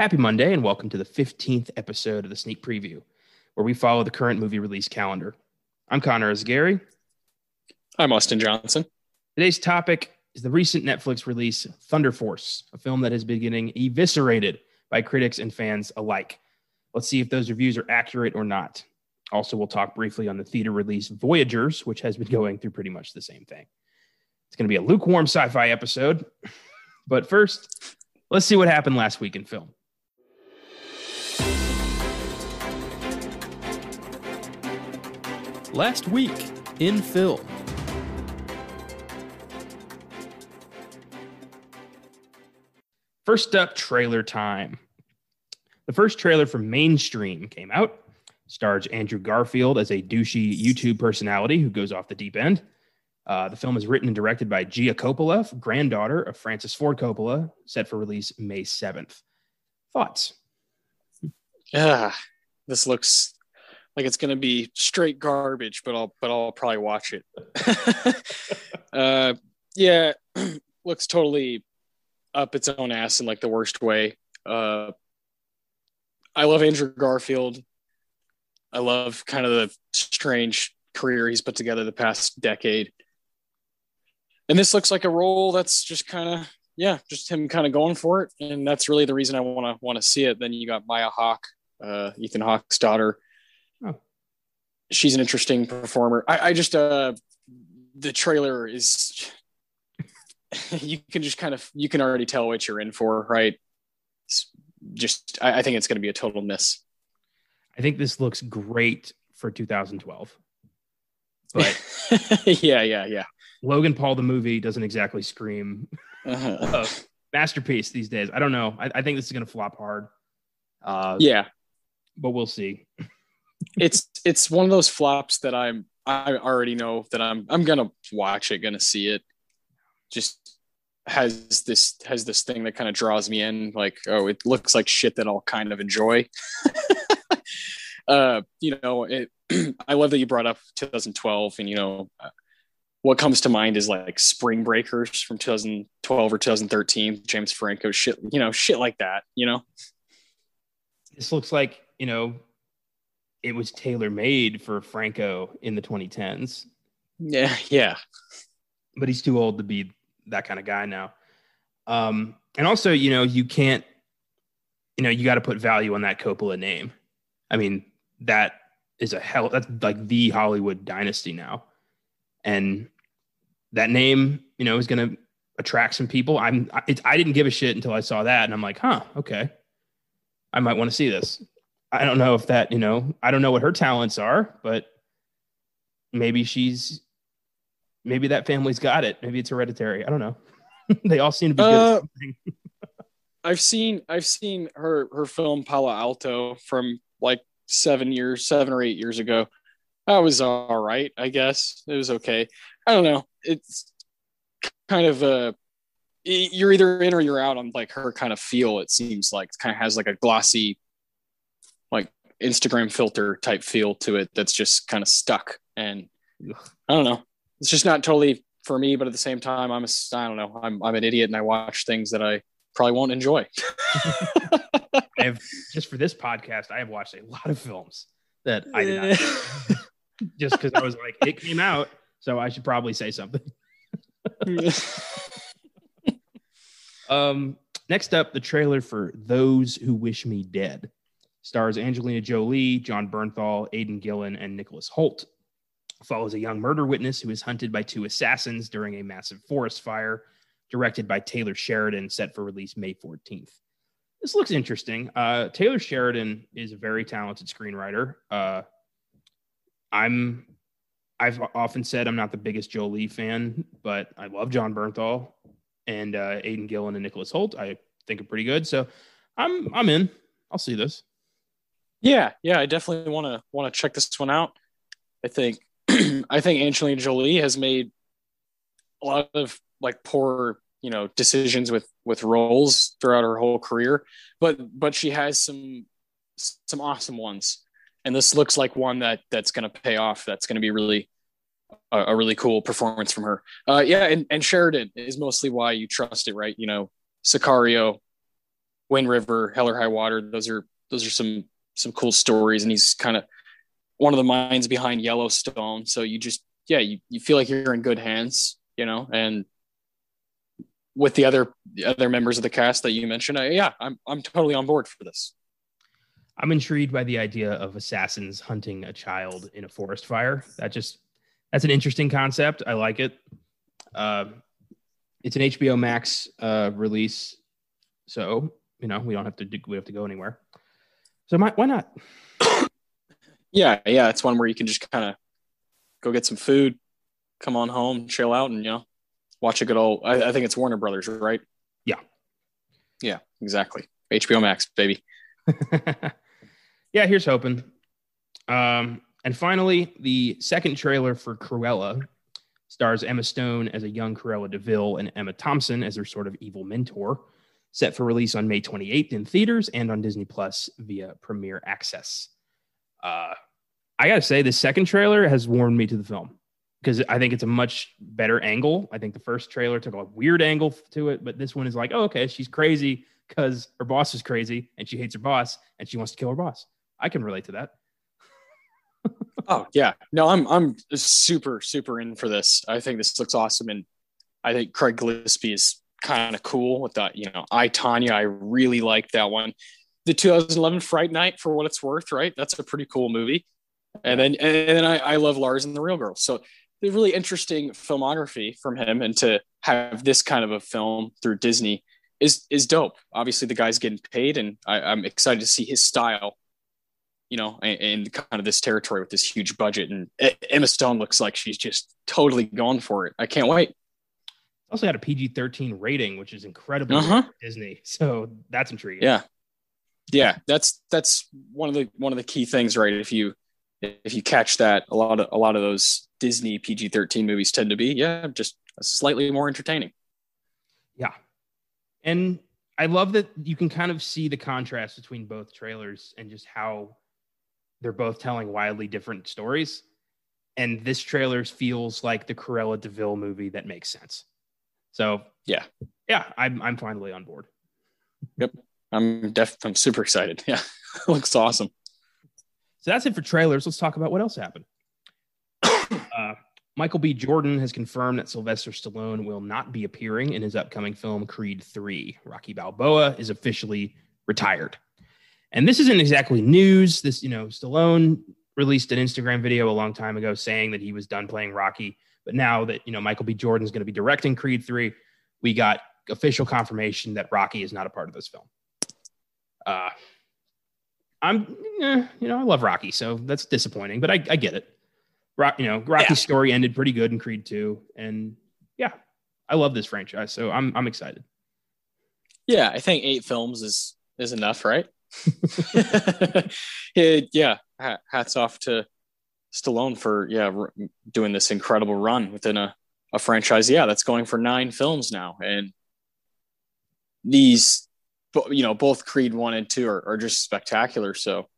Happy Monday, and welcome to the 15th episode of the Sneak Preview, where we follow the current movie release calendar. I'm Connor Gary. I'm Austin Johnson. Today's topic is the recent Netflix release, Thunder Force, a film that has been getting eviscerated by critics and fans alike. Let's see if those reviews are accurate or not. Also, we'll talk briefly on the theater release Voyagers, which has been going through pretty much the same thing. It's going to be a lukewarm sci fi episode. But first, let's see what happened last week in film. Last week in film. First up, trailer time. The first trailer for Mainstream came out. Stars Andrew Garfield as a douchey YouTube personality who goes off the deep end. Uh, the film is written and directed by Gia Coppola, granddaughter of Francis Ford Coppola, set for release May 7th. Thoughts? Yeah, this looks like it's going to be straight garbage, but I'll but I'll probably watch it. uh, yeah, looks totally up its own ass in like the worst way. Uh, I love Andrew Garfield. I love kind of the strange career he's put together the past decade. And this looks like a role that's just kind of yeah, just him kind of going for it, and that's really the reason I want to want to see it. Then you got Maya Hawke, uh, Ethan Hawke's daughter. She's an interesting performer. I, I just uh, the trailer is you can just kind of you can already tell what you're in for, right? It's just I, I think it's going to be a total miss. I think this looks great for 2012. But yeah, yeah, yeah. Logan Paul the movie doesn't exactly scream uh-huh. masterpiece these days. I don't know. I, I think this is going to flop hard. Uh, yeah, but we'll see. It's it's one of those flops that I'm I already know that I'm I'm gonna watch it, gonna see it. Just has this has this thing that kind of draws me in. Like, oh, it looks like shit that I'll kind of enjoy. uh, you know, it, I love that you brought up 2012, and you know, uh, what comes to mind is like Spring Breakers from 2012 or 2013, James Franco shit, you know, shit like that. You know, this looks like you know, it was tailor made for Franco in the 2010s. Yeah, yeah, but he's too old to be that kind of guy now. Um, and also, you know, you can't, you know, you got to put value on that Coppola name. I mean, that is a hell. That's like the Hollywood dynasty now, and that name, you know, is going to attract some people. I'm. It, I didn't give a shit until I saw that, and I'm like, huh, okay, I might want to see this. I don't know if that, you know, I don't know what her talents are, but maybe she's, maybe that family's got it. Maybe it's hereditary. I don't know. they all seem to be uh, good. I've seen I've seen her her film Palo Alto from like seven years, seven or eight years ago. That was all right, I guess. It was okay. I don't know. It's kind of a you're either in or you're out on like her kind of feel. It seems like it kind of has like a glossy, Instagram filter type feel to it that's just kind of stuck. And I don't know. It's just not totally for me, but at the same time, I'm a, I don't know, I'm, I'm an idiot and I watch things that I probably won't enjoy. I have just for this podcast, I have watched a lot of films that I did not just because I was like, it came out, so I should probably say something. um, next up, the trailer for Those Who Wish Me Dead stars Angelina Jolie, Jon Bernthal, Aidan Gillen, and Nicholas Hoult. follows a young murder witness who is hunted by two assassins during a massive forest fire, directed by Taylor Sheridan, set for release May 14th. This looks interesting. Uh, Taylor Sheridan is a very talented screenwriter. Uh, I'm, I've often said I'm not the biggest Jolie fan, but I love Jon Bernthal and uh, Aidan Gillen and Nicholas Hoult. I think are pretty good. So I'm, I'm in. I'll see this. Yeah, yeah, I definitely want to want to check this one out. I think I think Angelina Jolie has made a lot of like poor, you know, decisions with with roles throughout her whole career, but but she has some some awesome ones, and this looks like one that that's going to pay off. That's going to be really a, a, really cool performance from her. Uh, yeah, and and Sheridan is mostly why you trust it, right? You know, Sicario, Wind River, Hell or High Water. Those are those are some some cool stories, and he's kind of one of the minds behind Yellowstone. So you just yeah, you, you feel like you're in good hands, you know, and with the other the other members of the cast that you mentioned, I, yeah, I'm I'm totally on board for this. I'm intrigued by the idea of assassins hunting a child in a forest fire. That just that's an interesting concept. I like it. Uh, it's an HBO Max uh, release, so you know we don't have to do, we have to go anywhere. So my, why not? yeah, yeah, it's one where you can just kind of go get some food, come on home, chill out, and you know watch a good old. I, I think it's Warner Brothers, right? Yeah, yeah, exactly. HBO Max, baby. yeah, here's hoping. Um, and finally, the second trailer for Cruella stars Emma Stone as a young Cruella de Vil and Emma Thompson as her sort of evil mentor. Set for release on May 28th in theaters and on Disney Plus via Premier Access. Uh, I gotta say, the second trailer has warmed me to the film because I think it's a much better angle. I think the first trailer took a weird angle to it, but this one is like, oh, okay, she's crazy because her boss is crazy and she hates her boss and she wants to kill her boss. I can relate to that. oh yeah, no, I'm I'm super super in for this. I think this looks awesome, and I think Craig Gillespie is kind of cool with that. You know, I Tanya, I really like that one. The 2011 Fright Night, for what it's worth, right? That's a pretty cool movie. And then and then I, I love Lars and the Real Girl. So the really interesting filmography from him, and to have this kind of a film through Disney is is dope. Obviously, the guy's getting paid, and I, I'm excited to see his style you know, in, kind of this territory with this huge budget. And Emma Stone looks like she's just totally gone for it. I can't wait. Also got a PG 13 rating, which is incredible uh-huh. Disney. So that's intriguing. Yeah. Yeah. That's, that's one of the, one of the key things, right? If you, if you catch that, a lot of, a lot of those Disney PG 13 movies tend to be, yeah, just slightly more entertaining. Yeah. And I love that you can kind of see the contrast between both trailers and just how they're both telling wildly different stories. And this trailer feels like the Cruella de Vil movie that makes sense. So yeah, yeah, I'm I'm finally on board. Yep, I'm def I'm super excited. Yeah, looks awesome. So that's it for trailers. Let's talk about what else happened. uh, Michael B. Jordan has confirmed that Sylvester Stallone will not be appearing in his upcoming film Creed 3. Rocky Balboa is officially retired. And this isn't exactly news. This, you know, Stallone released an Instagram video a long time ago saying that he was done playing Rocky. But now that, you know, Michael B. Jordan is going to be directing Creed 3, we got official confirmation that Rocky is not a part of this film. Uh, I'm, eh, you know, I love Rocky, so that's disappointing, but I, I get it. Rock, you know, Rocky's yeah. story ended pretty good in Creed 2. And yeah, I love this franchise, so I'm, I'm excited. Yeah, I think eight films is is enough, right? yeah, hats off to Stallone for yeah doing this incredible run within a, a franchise. Yeah, that's going for nine films now, and these, you know, both Creed one and two are, are just spectacular. So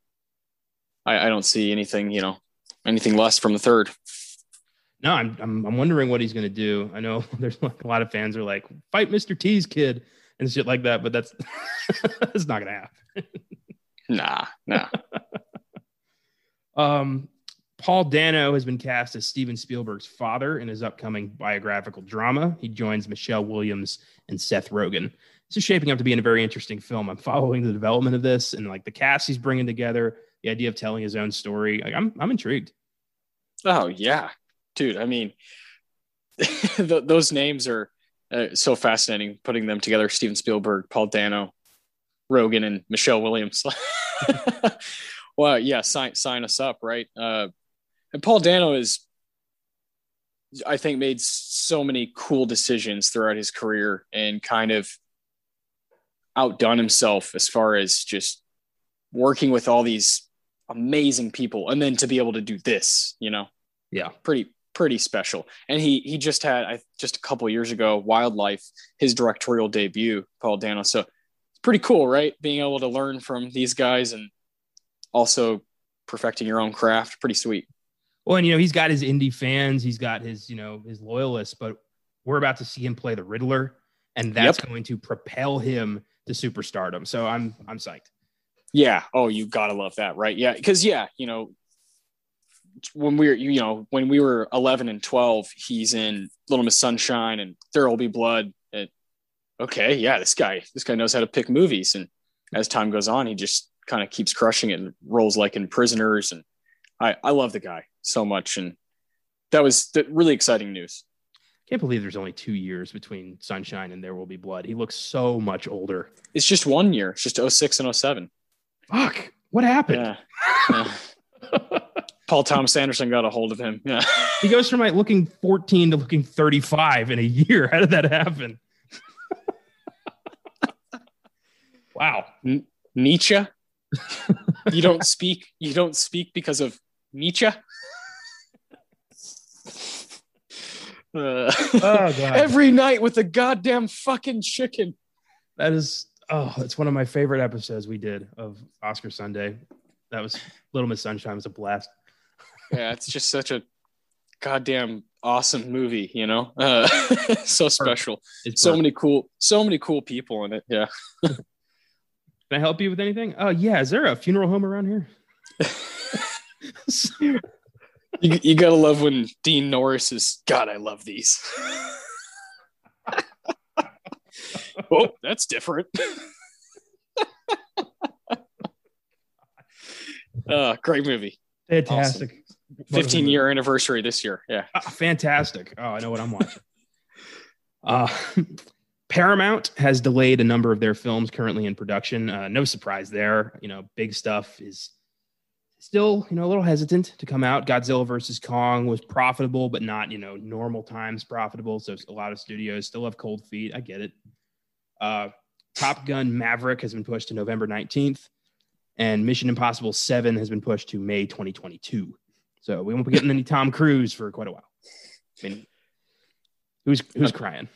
I, I don't see anything, you know, anything less from the third. No, I'm I'm, I'm wondering what he's going to do. I know there's like a lot of fans are like, fight Mr. T's kid and shit like that, but that's that's not going to happen. nah, nah. um, Paul Dano has been cast as Steven Spielberg's father in his upcoming biographical drama. He joins Michelle Williams and Seth Rogen. This is shaping up to be a very interesting film. I'm following the development of this and like the cast he's bringing together, the idea of telling his own story. Like, I'm I'm intrigued. Oh yeah, dude. I mean, those names are uh, so fascinating. Putting them together: Steven Spielberg, Paul Dano, Rogen, and Michelle Williams. well, yeah, sign sign us up, right? Uh, and Paul Dano is, I think, made so many cool decisions throughout his career and kind of outdone himself as far as just working with all these amazing people, and then to be able to do this, you know, yeah, pretty pretty special. And he he just had I just a couple years ago Wildlife his directorial debut, Paul Dano. So it's pretty cool, right? Being able to learn from these guys and also perfecting your own craft. Pretty sweet. Well, and you know, he's got his indie fans, he's got his, you know, his loyalists, but we're about to see him play the Riddler, and that's yep. going to propel him to superstardom. So I'm I'm psyched. Yeah. Oh, you gotta love that, right? Yeah, because yeah, you know, when we were you know when we were 11 and 12, he's in Little Miss Sunshine and There Will Be Blood. And, okay, yeah, this guy this guy knows how to pick movies, and as time goes on, he just kind of keeps crushing it and roles like in Prisoners, and I I love the guy so much, and that was really exciting news. Can't believe there's only two years between Sunshine and There Will Be Blood. He looks so much older. It's just one year. It's just 06 and 07. Fuck. What happened? Yeah. yeah. Paul Thomas Anderson got a hold of him. Yeah. he goes from like looking 14 to looking 35 in a year. How did that happen? wow. N- Nietzsche. you don't speak. You don't speak because of Nietzsche. Uh, oh, God. every night with a goddamn fucking chicken. That is oh, it's one of my favorite episodes we did of Oscar Sunday. That was Little Miss Sunshine was a blast. yeah, it's just such a goddamn awesome movie, you know. Uh, so special. It's so many cool, so many cool people in it. Yeah. Can I help you with anything? Oh yeah, is there a funeral home around here? You, you gotta love when Dean Norris is God. I love these. oh, that's different. uh, great movie. Fantastic. Awesome. 15 year anniversary this year. Yeah. Uh, fantastic. Oh, I know what I'm watching. uh, Paramount has delayed a number of their films currently in production. Uh, no surprise there. You know, big stuff is still, you know, a little hesitant to come out. Godzilla versus Kong was profitable, but not, you know, normal times profitable. So a lot of studios still have cold feet. I get it. Uh, Top Gun Maverick has been pushed to November 19th, and Mission Impossible 7 has been pushed to May 2022. So we won't be getting any Tom Cruise for quite a while. I mean, who's who's crying?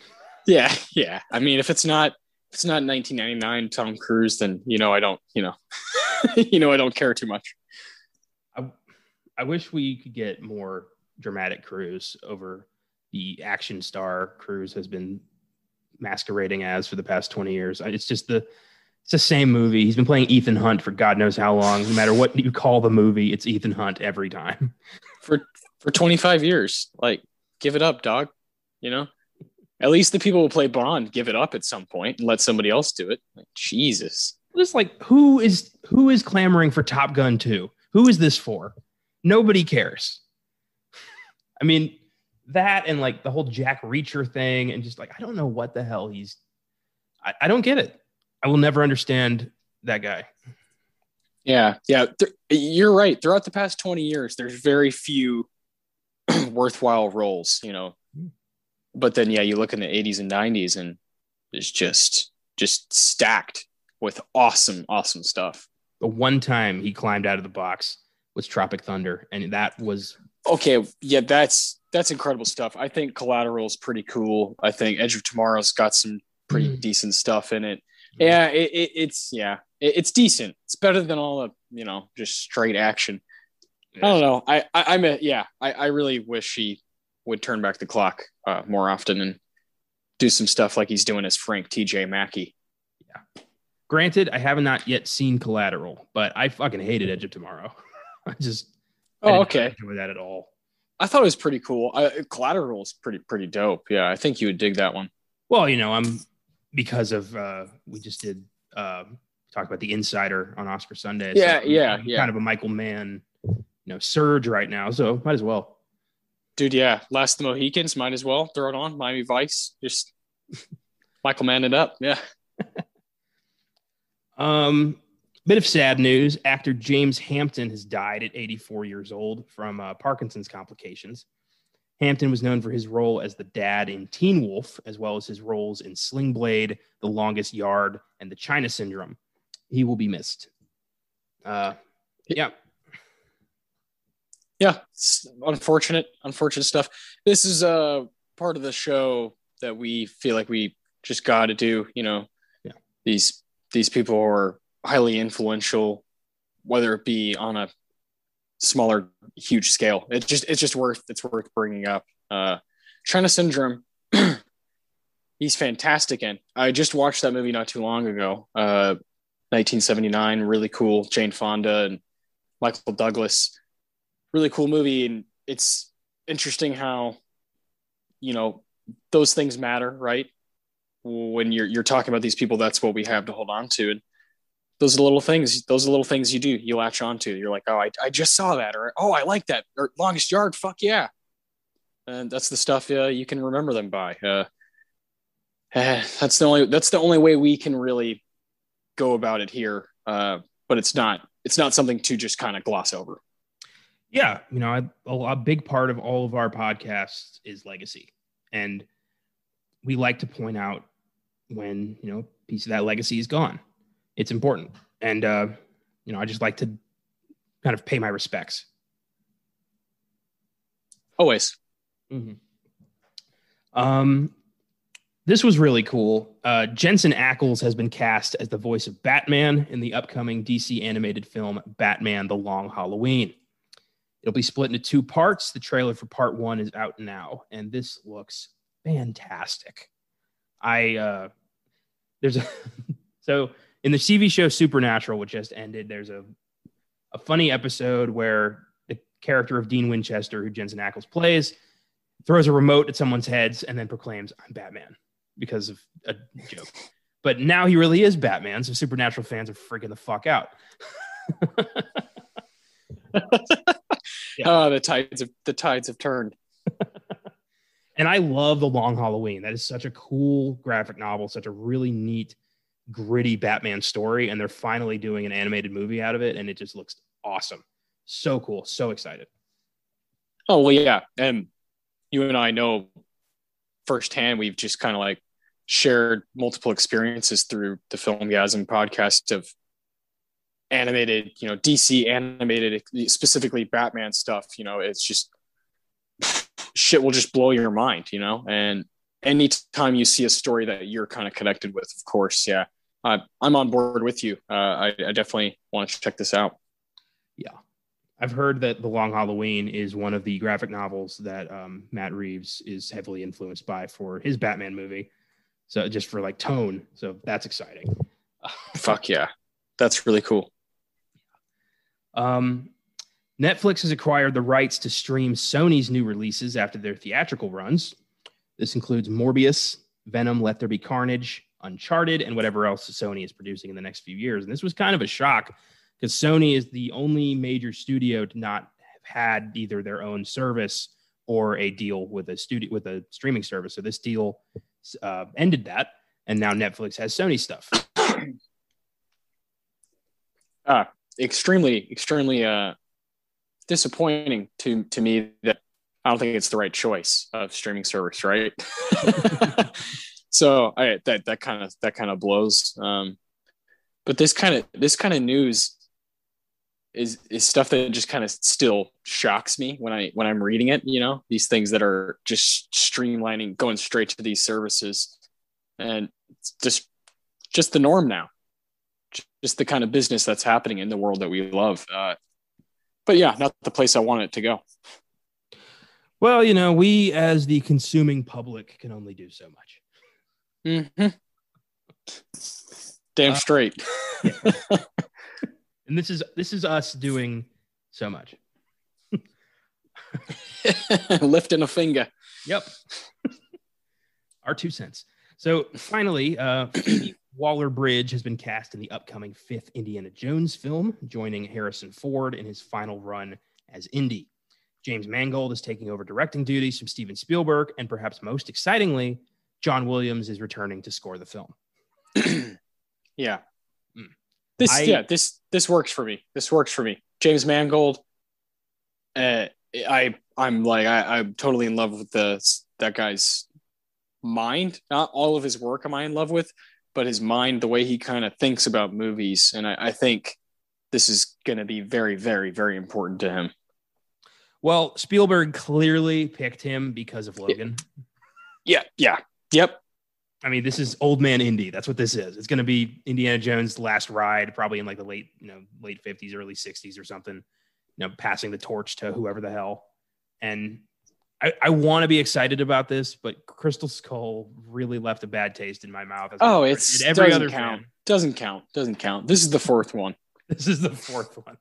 Yeah, yeah. I mean, if it's not if it's not 1999 Tom Cruise, then you know I don't, you know, you know I don't care too much. I wish we could get more dramatic Cruise over the action star Cruise has been masquerading as for the past 20 years. It's just the it's the same movie. He's been playing Ethan Hunt for God knows how long. No matter what you call the movie, it's Ethan Hunt every time. For for 25 years. Like, give it up, dog. You know? At least the people who play Bond give it up at some point and let somebody else do it. Like, Jesus. Just like who is who is clamoring for Top Gun 2? Who is this for? Nobody cares. I mean, that and like the whole Jack Reacher thing, and just like I don't know what the hell he's. I, I don't get it. I will never understand that guy. Yeah, yeah, th- you're right. Throughout the past twenty years, there's very few worthwhile roles, you know. Hmm. But then, yeah, you look in the '80s and '90s, and it's just just stacked with awesome, awesome stuff. The one time he climbed out of the box was Tropic Thunder, and that was okay. Yeah, that's that's incredible stuff. I think Collateral is pretty cool. I think Edge of Tomorrow's got some pretty mm. decent stuff in it. Yeah, it, it, it's yeah, it, it's decent. It's better than all the you know just straight action. I don't know. I, I am a yeah. I, I really wish he would turn back the clock uh, more often and do some stuff like he's doing as Frank T.J. Mackey. Yeah. Granted, I have not yet seen Collateral, but I fucking hated Edge of Tomorrow. I just oh okay enjoy that at all. I thought it was pretty cool. I, Collateral is pretty pretty dope. Yeah, I think you would dig that one. Well, you know, I'm because of uh we just did uh talk about the insider on Oscar Sunday. Yeah, so yeah, yeah. Kind of a Michael Mann, you know, surge right now. So might as well. Dude, yeah. Last the Mohicans, might as well throw it on. Miami Vice, just Michael Mann it up. Yeah. um Bit of sad news. Actor James Hampton has died at 84 years old from uh, Parkinson's complications. Hampton was known for his role as the dad in Teen Wolf, as well as his roles in Sling Blade, The Longest Yard, and The China Syndrome. He will be missed. Uh, yeah. Yeah, it's unfortunate, unfortunate stuff. This is a uh, part of the show that we feel like we just got to do. You know, yeah. these these people are highly influential, whether it be on a smaller, huge scale. It just it's just worth it's worth bringing up. Uh, China syndrome. he's fantastic in. I just watched that movie not too long ago. Uh, 1979, really cool. Jane Fonda and Michael Douglas, really cool movie, and it's interesting how, you know, those things matter, right? When you're you're talking about these people, that's what we have to hold on to, and those are little things. Those are little things you do. You latch onto. You're like, oh, I, I just saw that, or oh, I like that, or longest yard. Fuck yeah, and that's the stuff uh, you can remember them by. Uh, that's the only that's the only way we can really go about it here. Uh, but it's not it's not something to just kind of gloss over. Yeah, you know, I, a, a big part of all of our podcasts is legacy, and we like to point out when you know piece of that legacy is gone. It's important, and uh, you know, I just like to kind of pay my respects. Always. Mm-hmm. Um, this was really cool. Uh, Jensen Ackles has been cast as the voice of Batman in the upcoming DC animated film Batman: The Long Halloween. It'll be split into two parts. The trailer for part one is out now, and this looks fantastic. I uh, there's a so in the TV show Supernatural, which just ended. There's a a funny episode where the character of Dean Winchester, who Jensen Ackles plays, throws a remote at someone's heads and then proclaims, "I'm Batman." because of a joke. But now he really is Batman, so Supernatural fans are freaking the fuck out. yeah. Oh, the tides of the tides have turned. and I love the Long Halloween. That is such a cool graphic novel, such a really neat, gritty Batman story, and they're finally doing an animated movie out of it, and it just looks awesome. So cool, so excited. Oh well, yeah, and you and I know firsthand. We've just kind of like shared multiple experiences through the Filmgazm podcast of animated, you know, DC animated, specifically Batman stuff. You know, it's just shit will just blow your mind, you know. And anytime you see a story that you're kind of connected with, of course, yeah, uh, I'm on board with you. Uh, I, I definitely want to check this out. Yeah, I've heard that The Long Halloween is one of the graphic novels that um, Matt Reeves is heavily influenced by for his Batman movie. So just for like tone. So that's exciting. Fuck yeah. That's really cool. Um, Netflix has acquired the rights to stream Sony's new releases after their theatrical runs. This includes Morbius, Venom, Let There Be Carnage, Uncharted, and whatever else Sony is producing in the next few years. And this was kind of a shock because Sony is the only major studio to not have had either their own service or a deal with a studio with a streaming service. So this deal uh, ended that, and now Netflix has Sony stuff. uh, extremely, extremely uh, disappointing to to me that I don't think it's the right choice of streaming service, right? so I that that kind of that kind of blows. Um, but this kind of this kind of news is is stuff that just kind of still shocks me when I when I'm reading it. You know, these things that are just streamlining, going straight to these services, and just just the norm now. Just the kind of business that's happening in the world that we love. Uh, but yeah, not the place I want it to go. Well, you know, we as the consuming public can only do so much. Mm-hmm. Damn uh, straight. Uh, and this is this is us doing so much. Lifting a finger. Yep. Our two cents. So finally, uh, Waller Bridge has been cast in the upcoming fifth Indiana Jones film, joining Harrison Ford in his final run as Indy. James Mangold is taking over directing duties from Steven Spielberg, and perhaps most excitingly, John Williams is returning to score the film. yeah, this I, yeah, this this works for me. This works for me. James Mangold. Uh, I I'm like I, I'm totally in love with the that guy's mind. Not all of his work am I in love with, but his mind, the way he kind of thinks about movies, and I, I think this is going to be very, very, very important to him. Well, Spielberg clearly picked him because of Logan. Yeah, yeah, yep. I mean, this is old man Indy. That's what this is. It's going to be Indiana Jones' last ride, probably in like the late, you know, late fifties, early sixties or something. You know, passing the torch to whoever the hell. And I, I want to be excited about this, but Crystal Skull really left a bad taste in my mouth. Oh, it's every doesn't other count. fan. Doesn't count. Doesn't count. This is the fourth one. This is the fourth one.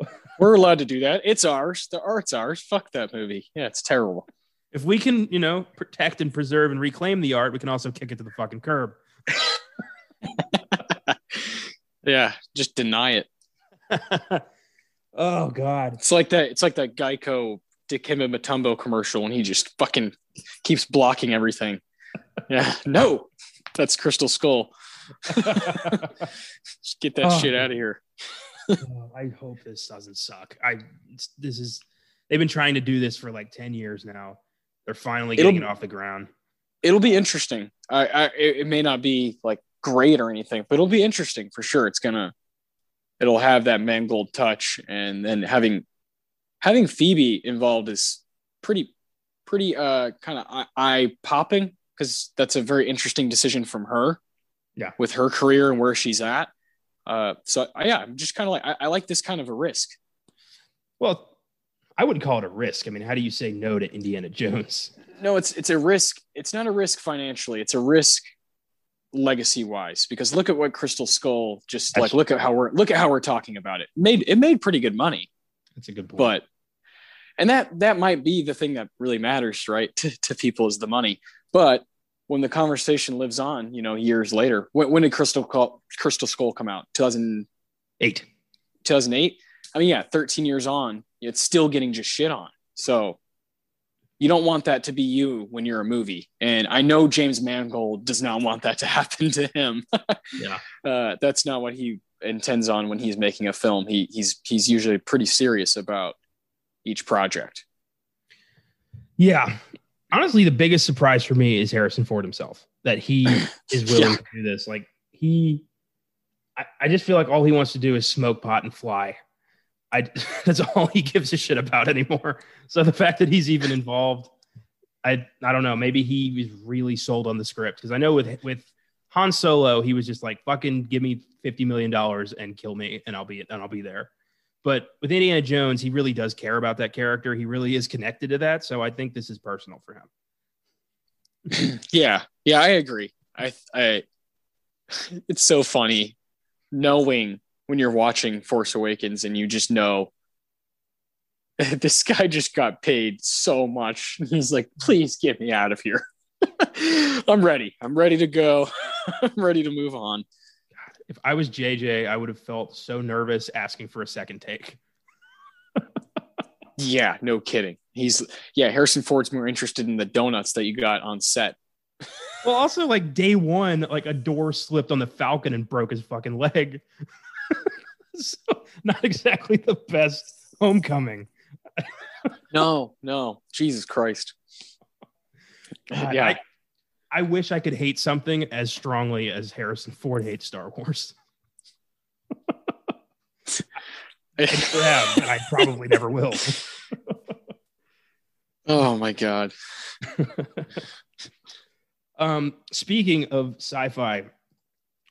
We're allowed to do that. It's ours. The art's ours. Fuck that movie. Yeah, it's terrible. If we can, you know, protect and preserve and reclaim the art, we can also kick it to the fucking curb. Yeah, just deny it. oh God. It's like that. It's like that Geico Dikembe Mutombo commercial, and he just fucking keeps blocking everything. Yeah, no, that's Crystal Skull. Just get that Oh. shit out of here. Oh, I hope this doesn't suck. I this is they've been trying to do this for like 10 years now. They're finally getting It'll- it off the ground. It'll be interesting. I, I it may not be like great or anything, but it'll be interesting for sure. It's gonna, it'll have that Mangold touch, and then having having Phoebe involved is pretty pretty uh kind of eye popping because that's a very interesting decision from her. Yeah. with her career and where she's at. Uh, so yeah, I'm just kind of like I, I like this kind of a risk. Well, I wouldn't call it a risk. I mean, how do you say no to Indiana Jones? No, it's it's a risk. It's not a risk financially. It's a risk legacy wise because look at what Crystal Skull just That's- like look at how we're look at how we're talking about it. Made it made pretty good money, That's a good point. but and that that might be the thing that really matters, right? To, to people is the money. But when the conversation lives on, you know, years later, when, when did Crystal Call, Crystal Skull come out? 2000, eight. 2008. I mean, yeah, 13 years on, it's still getting just shit on. So you don't want that to be you when you're a movie. And I know James Mangold does not want that to happen to him. Yeah. Uh, that's not what he intends on when he's making a film. He, he's, he's usually pretty serious about each project. Yeah. Honestly, the biggest surprise for me is Harrison Ford himself that he is willing Yeah. to do this. Like he, I, I just feel like all he wants to do is smoke pot and fly. I that's all he gives a shit about anymore. So the fact that he's even involved, I I don't know. Maybe he was really sold on the script because I know with with Han Solo, he was just like fucking give me fifty million dollars and kill me and I'll be and I'll be there. But with Indiana Jones, he really does care about that character. He really is connected to that. So I think this is personal for him. Yeah. Yeah, I agree. I, I, it's so funny knowing when you're watching Force Awakens and you just know this guy just got paid so much. He's like, please get me out of here. I'm ready. I'm ready to go. I'm ready to move on. If I was JJ, I would have felt so nervous asking for a second take. Yeah, no kidding. He's yeah, Harrison Ford's more interested in the donuts that you got on set. Well, also like day one, like a door slipped on the Falcon and broke his fucking leg. so not exactly the best homecoming. No, no. Jesus Christ. God, yeah. I, I wish I could hate something as strongly as Harrison Ford hates Star Wars. I never have, and I probably never will. oh my god. um, speaking of sci-fi,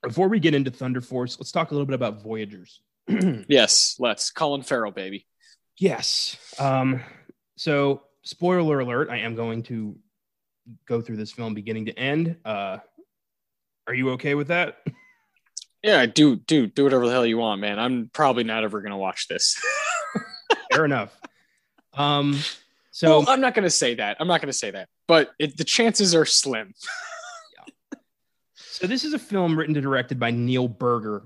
before we get into Thunder Force, let's talk a little bit about Voyagers. Yes, let's. Colin Farrell, baby. yes. Um, so spoiler alert, I am going to go through this film beginning to end. Uh, are you okay with that? Yeah, do do do whatever the hell you want, man. I'm probably not ever gonna watch this. Fair enough. Um, so well, I'm not gonna say that. I'm not gonna say that. But it, the chances are slim. So this is a film written and directed by Neil Burger,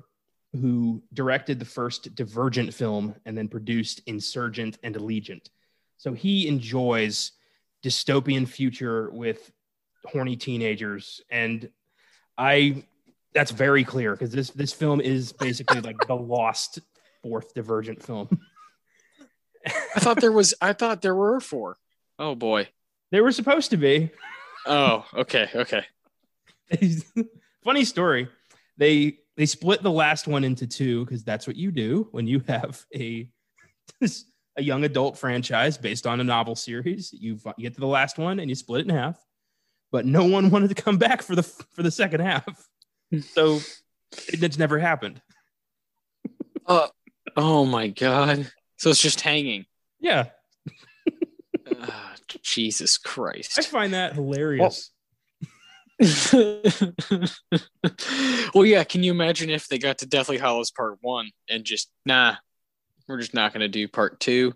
who directed the first Divergent film and then produced Insurgent and Allegiant. So he enjoys dystopian future with horny teenagers, and I that's very clear because this this film is basically like the lost fourth Divergent film. I thought there was. I thought there were four. Oh boy. they were supposed to be. Oh, okay, okay. funny story they they split the last one into two because that's what you do when you have a a young adult franchise based on a novel series you, you get to the last one and you split it in half but no one wanted to come back for the for the second half so it, that's never happened Uh, oh my god. So it's just hanging. yeah Ah, Jesus Christ! I find that hilarious. well, yeah. Can you imagine if they got to Deathly Hallows Part One and just nah, we're just not going to do Part Two?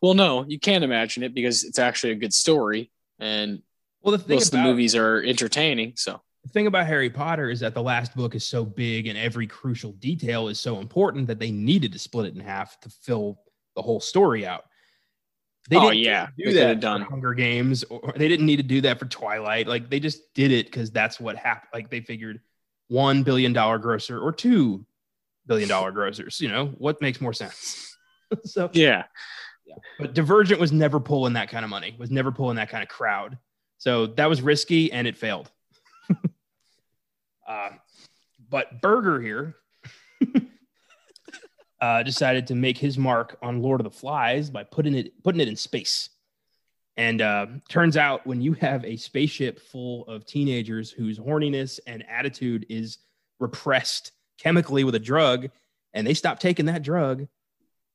Well, no, you can't imagine it because it's actually a good story, and Well, the thing most of the movies are entertaining. So the thing about Harry Potter is that the last book is so big and every crucial detail is so important that they needed to split it in half to fill the whole story out. They Oh, didn't yeah, do they that done. Hunger Games, or they didn't need to do that for Twilight. Like they just did it because that's what happened. Like they figured one billion dollar grosser or two billion dollar grossers. You know what makes more sense? so yeah, but Divergent was never pulling that kind of money, was never pulling that kind of crowd. So that was risky and it failed. uh, but Burger here uh, decided to make his mark on Lord of the Flies by putting it putting it in space. And uh, turns out when you have a spaceship full of teenagers whose horniness and attitude is repressed chemically with a drug, and they stop taking that drug,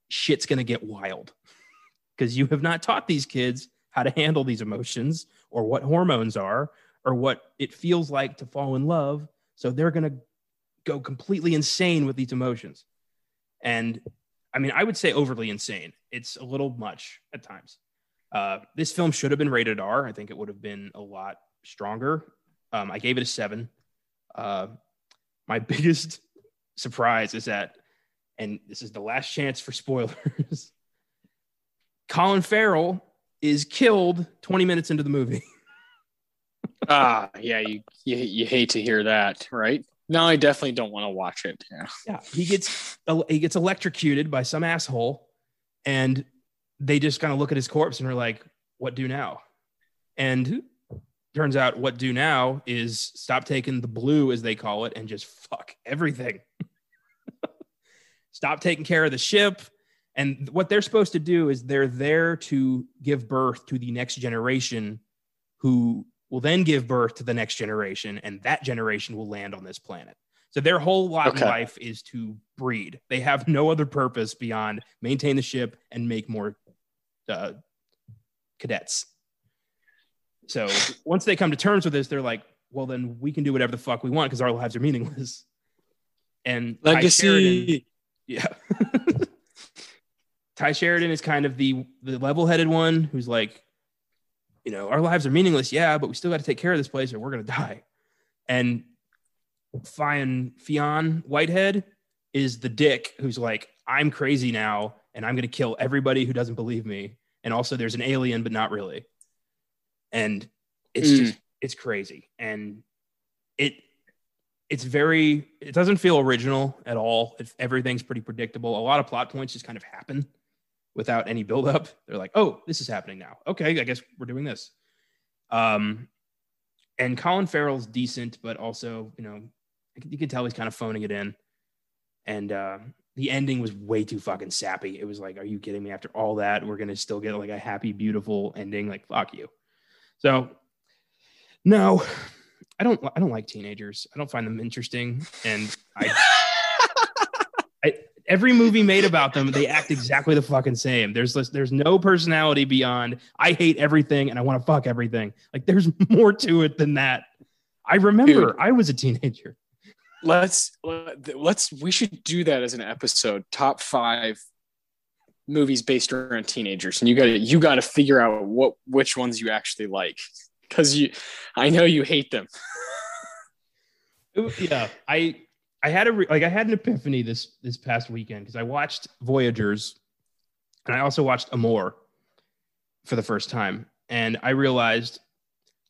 shit's gonna get wild because you have not taught these kids how to handle these emotions or what hormones are or what it feels like to fall in love. So they're to go completely insane with these emotions. And I mean, I would say overly insane. It's a little much at times. Uh, this film should have been rated R. I think it would have been a lot stronger. Um, I gave it a seven. Uh, my biggest surprise is that, and this is the last chance for spoilers. Colin Farrell is killed 20 minutes into the movie. ah, yeah. You, you you hate to hear that, right? No, I definitely don't want to watch it. Yeah. Yeah, he gets he gets electrocuted by some asshole, and they just kind of look at his corpse and are like, "What do now?" And turns out, what do now is stop taking the blue, as they call it, and just fuck everything. stop taking care of the ship. And what they're supposed to do is they're there to give birth to the next generation who will then give birth to the next generation, and that generation will land on this planet. So their whole lot Okay. in life is to breed. They have no other purpose beyond maintain the ship and make more uh, cadets. So once they come to terms with this, they're like, well, then we can do whatever the fuck we want because our lives are meaningless. And Ty Sheridan- Legacy. yeah. Ty Sheridan is kind of the the level-headed one who's like, you know, our lives are meaningless, yeah, but we still got to take care of this place or we're gonna die. And Fion Fionn Whitehead is the dick who's like, I'm crazy now and I'm gonna kill everybody who doesn't believe me. And also there's an alien, but not really. And it's Mm. just it's crazy. And it it's very it doesn't feel original at all it, everything's pretty predictable a lot of plot points just kind of happen without any buildup. They're like oh this is happening now. Okay i guess we're doing this. Um and colin farrell's decent but also you know you can tell he's kind of phoning it in. And uh the ending was way too fucking sappy. It was like are you kidding me? After all that we're gonna still get like a happy beautiful ending? Like fuck you. So no I don't I don't like teenagers. I don't find them interesting, and I, I every movie made about them, they act exactly the fucking same. There's there's no personality beyond I hate everything and I want to fuck everything. Like there's more to it than that. I remember Dude. I was a teenager. let's let's we should do that as an episode top five movies based around teenagers and you got to you got to figure out what which ones you actually like because you i know you hate them yeah, I I had a re- like I had an epiphany this this past weekend because I watched Voyagers, and I also watched Amour for the first time, and I realized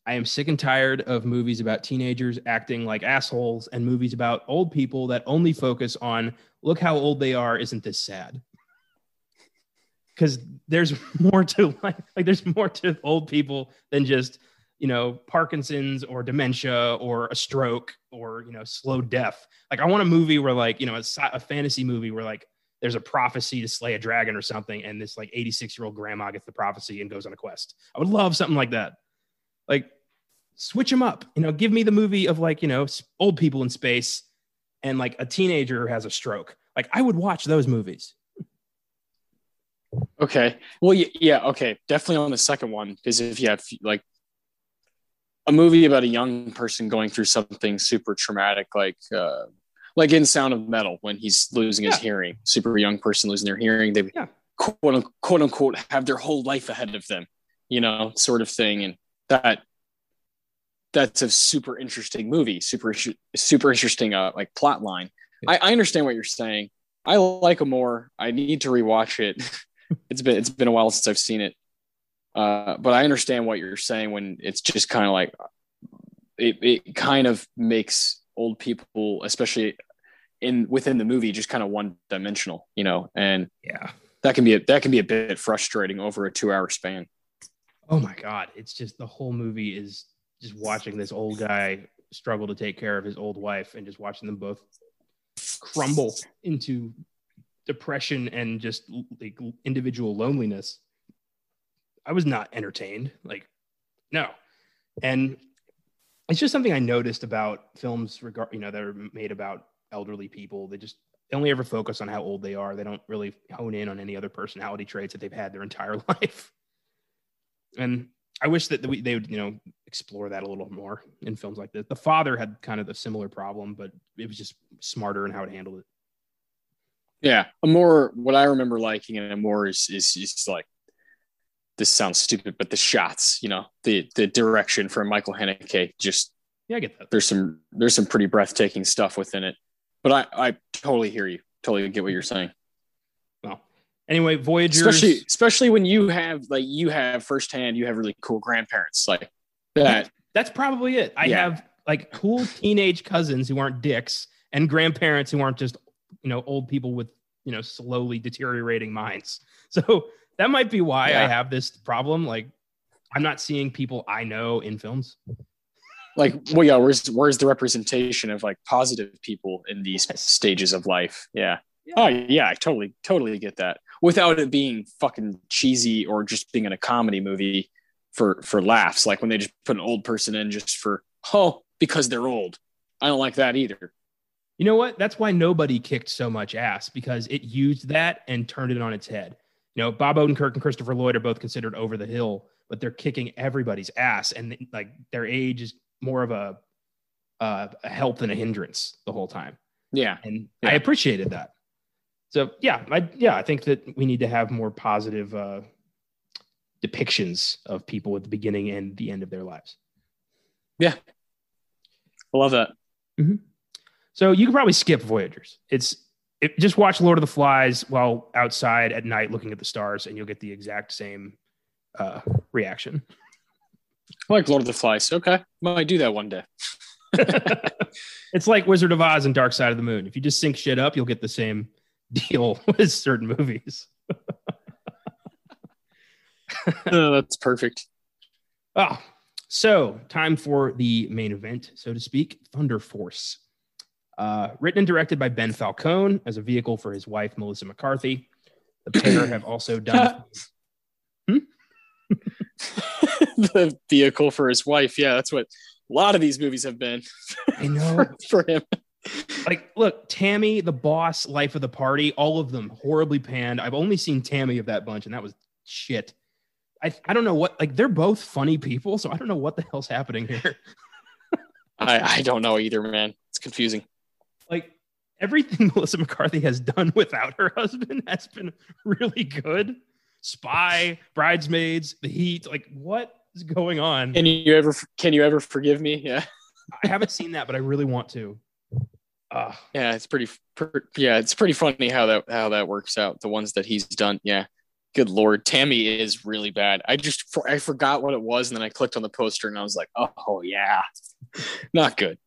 I am sick and tired of movies about teenagers acting like assholes and movies about old people that only focus on look how old they are. Isn't this sad? Because there's more to like, like there's more to old people than just you know Parkinson's or dementia or a stroke or you know slow death. Like I want a movie where like you know a, a fantasy movie where like there's a prophecy to slay a dragon or something, and this like 86 year old grandma gets the prophecy and goes on a quest. I would love something like that. Like switch them up. You know, give me the movie of like you know old people in space and like a teenager has a stroke. Like I would watch those movies. Okay. Well, yeah. Okay. Definitely on the second one because if you have like a movie about a young person going through something super traumatic, like uh, like in Sound of Metal when he's losing his hearing, super young person losing their hearing, they Yeah. quote unquote, quote unquote have their whole life ahead of them, you know, sort of thing, and that that's a super interesting movie, super super interesting uh, like plot line. I, I understand what you're saying. I like it more. I need to rewatch it. it's been it's been a while since I've seen it. Uh, but I understand what you're saying when it's just kind of like it, it kind of makes old people, especially in within the movie, just kind of one dimensional, you know, and Yeah. that can be a, that can be a bit frustrating over a two hour span. Oh my god, it's just the whole movie is just watching this old guy struggle to take care of his old wife and just watching them both crumble into depression and just like individual loneliness. I was not entertained. Like, no. And it's just something I noticed about films regard, you know, that are made about elderly people. They just only ever focus on how old they are. They don't really hone in on any other personality traits that they've had their entire life. And I wish that they would, you know, explore that a little more in films like this. The Father had kind of a similar problem, but it was just smarter in how it handled it. Yeah, Amour what I remember liking and Amour is is is like this sounds stupid, but the shots, you know, the the direction from Michael Haneke, just Yeah, I get that. there's some there's some pretty breathtaking stuff within it. But I I totally hear you, totally get what you're saying. Well, anyway, Voyagers. Especially especially when you have like you have firsthand, you have really cool grandparents like that. That's probably it. I Yeah. have like cool teenage cousins who aren't dicks and grandparents who aren't just, you know, old people with, you know, slowly deteriorating minds. So that might be why I have this problem. Like, I'm not seeing people I know in films. Like, well, yeah, where's where's the representation of like positive people in these Yes. stages of life? Yeah. Yeah. Oh yeah, I totally totally get that. Without it being fucking cheesy or just being in a comedy movie for for laughs, like when they just put an old person in just for oh because they're old. I don't like that either. You know what? That's why nobody kicked so much ass because it used that and turned it on its head. You know, Bob Odenkirk and Christopher Lloyd are both considered over the hill, but they're kicking everybody's ass, and like their age is more of a uh, a help than a hindrance the whole time. Yeah. And Yeah. I appreciated that. So yeah, I yeah, I think that we need to have more positive uh, depictions of people at the beginning and the end of their lives. Yeah, I love that. So you can probably skip Voyagers. It's it, just watch Lord of the Flies while outside at night looking at the stars, and you'll get the exact same uh, reaction. I like Lord of the Flies. Okay. Might do that one day. it's like Wizard of Oz and Dark Side of the Moon. If you just sync shit up, you'll get the same deal with certain movies. Oh, that's perfect. Oh, so time for the main event, so to speak Thunder Force. Uh, written and directed by Ben Falcone as a vehicle for his wife, Melissa McCarthy. The pair have also done. the vehicle for his wife. Yeah, that's what a lot of these movies have been I know. for, for him. Like, look, Tammy, the boss, Life of the Party, all of them horribly panned. I've only seen Tammy of that bunch, and that was shit. I, I don't know what, like, they're both funny people, so I don't know what the hell's happening here. I, I don't know either, man. It's confusing. Everything Melissa McCarthy has done without her husband has been really good. Spy, Bridesmaids, The Heat, like what is going on? Can you ever can you ever forgive me? Yeah. I haven't seen that, but I really want to. Uh, Yeah, it's pretty per, yeah, it's pretty funny how that how that works out. The ones that he's done. Yeah. Good lord, Tammy is really bad. I just for, I forgot what it was and then I clicked on the poster and I was like, "Oh, yeah." Not good.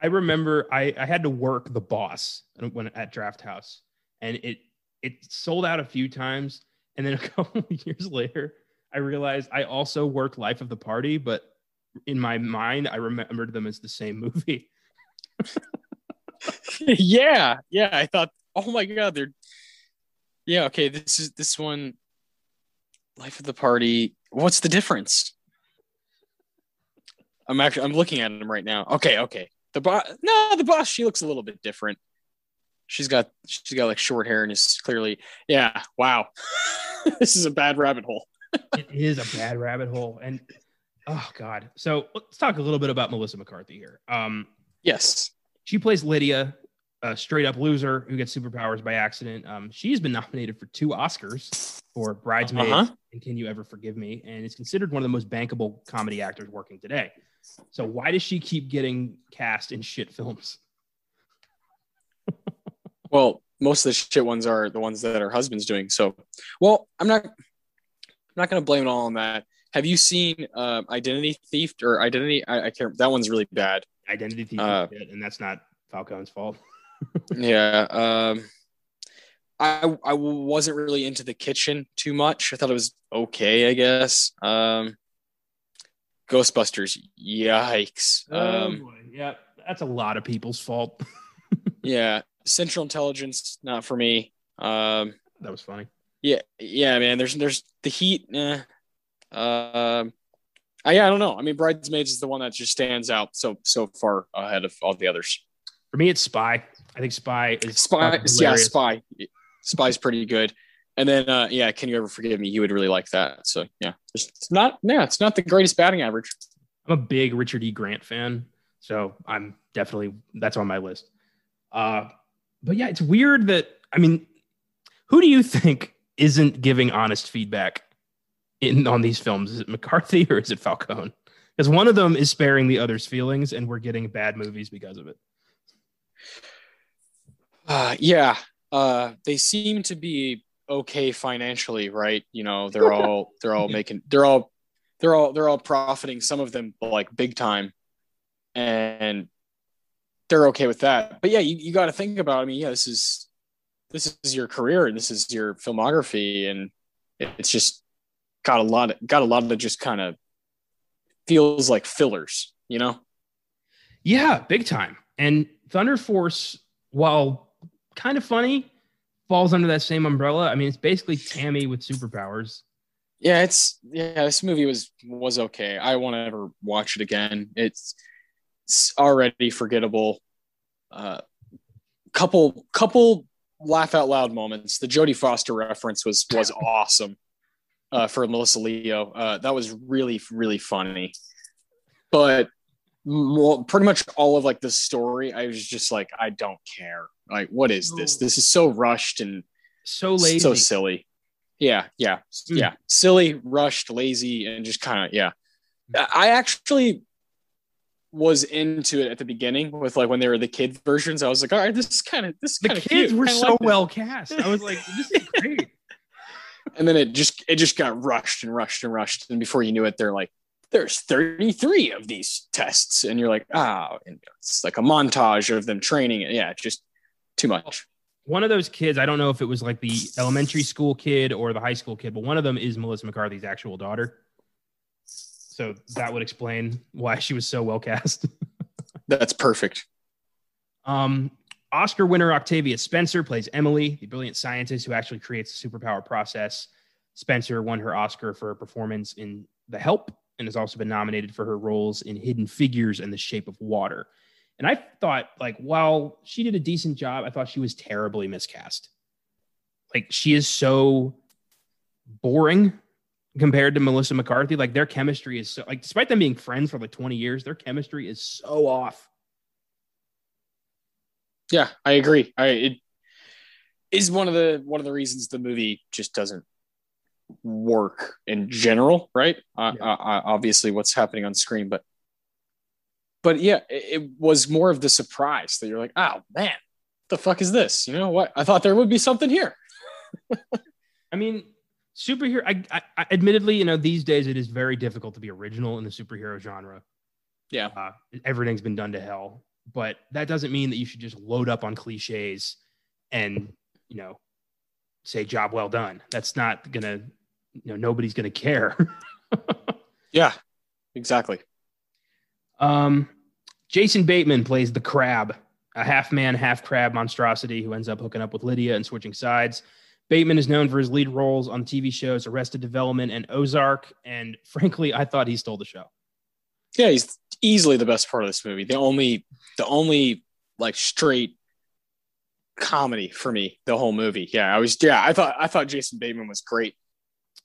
I remember I, I had to work the boss when at Draft House, and it it sold out a few times, and then a couple years later, I realized I also worked Life of the Party, but in my mind, I remembered them as the same movie. yeah, yeah. I thought, oh my god, they're yeah. Okay, this is this one. Life of the party. What's the difference? I'm actually I'm looking at them right now. Okay, okay. The boss. No, the boss. She looks a little bit different. she's got she's got like short hair and is clearly yeah. Wow, this is a bad rabbit hole. it is a bad rabbit hole, and oh god. So let's talk a little bit about Melissa McCarthy here. Um, yes, she plays Lydia, a straight up loser who gets superpowers by accident. Um, she's been nominated for two Oscars for Bridesmaids Uh-huh. and Can You Ever Forgive Me, and is considered one of the most bankable comedy actors working today. So why does she keep getting cast in shit films? Well, most of the shit ones are the ones that her husband's doing. So, well, I'm not, I'm not going to blame it all on that. Have you seen uh, Identity Thief or Identity? I, I can't. That one's really bad. Identity thief, Uh, and that's not Falcone's fault. yeah. Um, I I wasn't really into the kitchen too much. I thought it was okay. I guess. Um, Ghostbusters. Yikes. Um, boy. yeah, that's a lot of people's fault. yeah. Central Intelligence. Not for me. Um, that was funny. Yeah, yeah, man. There's there's the heat. Eh. Um, I, yeah, I don't know. I mean, Bridesmaids is the one that just stands out so so far ahead of all the others. For me, it's Spy. I think Spy is Spy, yeah. Spy, Spy's pretty good. And then, uh, yeah, can you ever forgive me? You would really like that. So yeah, it's it's not, yeah, it's not the greatest batting average. I'm a big Richard E. Grant fan, so I'm definitely that's on my list. Uh, but yeah, it's weird that I mean, who do you think isn't giving honest feedback in on these films? Is it McCarthy or is it Falcone? Because one of them is sparing the other's feelings, and we're getting bad movies because of it. Uh, yeah, uh, they seem to be okay financially, right? You know, they're all they're all making they're all they're all they're all profiting. Some of them like big time, and they're okay with that. But yeah, you, you got to think about. I mean, yeah, this is this is your career and this is your filmography, and it- it's just got a lot of got a lot of just kind of feels like fillers, you know. Yeah, big time. And Thunder Force, while kind of funny, falls under that same umbrella. I mean, it's basically Tammy with superpowers. yeah it's yeah this movie was was okay. I won't ever watch it again. It's, it's already forgettable. Uh couple couple laugh out loud moments. The jodie foster reference was was awesome uh for melissa leo. Uh that was really really funny. But well, pretty much all of like the story i was just like i don't care like what is this this is so rushed and So lazy. so silly. Yeah, yeah, Mm. yeah. Silly, rushed, lazy, and just kind of yeah. I actually was into it at the beginning with like when they were the kid versions. I was like, all right, this is kind of this is the kind of kids cute. were so like well cast. I was like, this is great. and then it just it just got rushed and rushed and rushed, and before you knew it, they're like, there's 33 of these tests, and you're like, ah, and it's like a montage of them training. Yeah, just too much. one of those kids, I don't know if it was like the elementary school kid or the high school kid, but one of them is Melissa McCarthy's actual daughter. So that would explain why she was so well cast. That's perfect. Um, Oscar winner Octavia Spencer plays Emily, the brilliant scientist who actually creates the superpower process. Spencer won her Oscar for her performance in The Help and has also been nominated for her roles in Hidden Figures and The Shape of Water. And I thought, like, while she did a decent job, I thought she was terribly miscast. Like, she is so boring compared to Melissa McCarthy. Like, their chemistry is so, like, despite them being friends for like 20 years, their chemistry is so off. Yeah, I agree. I it is one of the one of the reasons the movie just doesn't work in general, right? Uh, Yeah. uh, uh, obviously, what's happening on screen, but but yeah, it, it was more of the surprise that you're like, oh man, the fuck is this? You know what? I thought there would be something here. I mean, superhero. I, I, I admittedly, you know, these days it is very difficult to be original in the superhero genre. Yeah. uh, everything's been done to hell, but that doesn't mean that you should just load up on cliches and you know say job well done. That's not gonna, you know, nobody's gonna care. Yeah, exactly. Um, Jason Bateman plays the crab, a half man, half crab monstrosity who ends up hooking up with Lydia and switching sides. Bateman is known for his lead roles on TV shows Arrested Development and Ozark. And frankly, I thought he stole the show. Yeah, he's easily the best part of this movie. The only the only like straight comedy for me the whole movie. Yeah, I was yeah, I thought I thought Jason Bateman was great.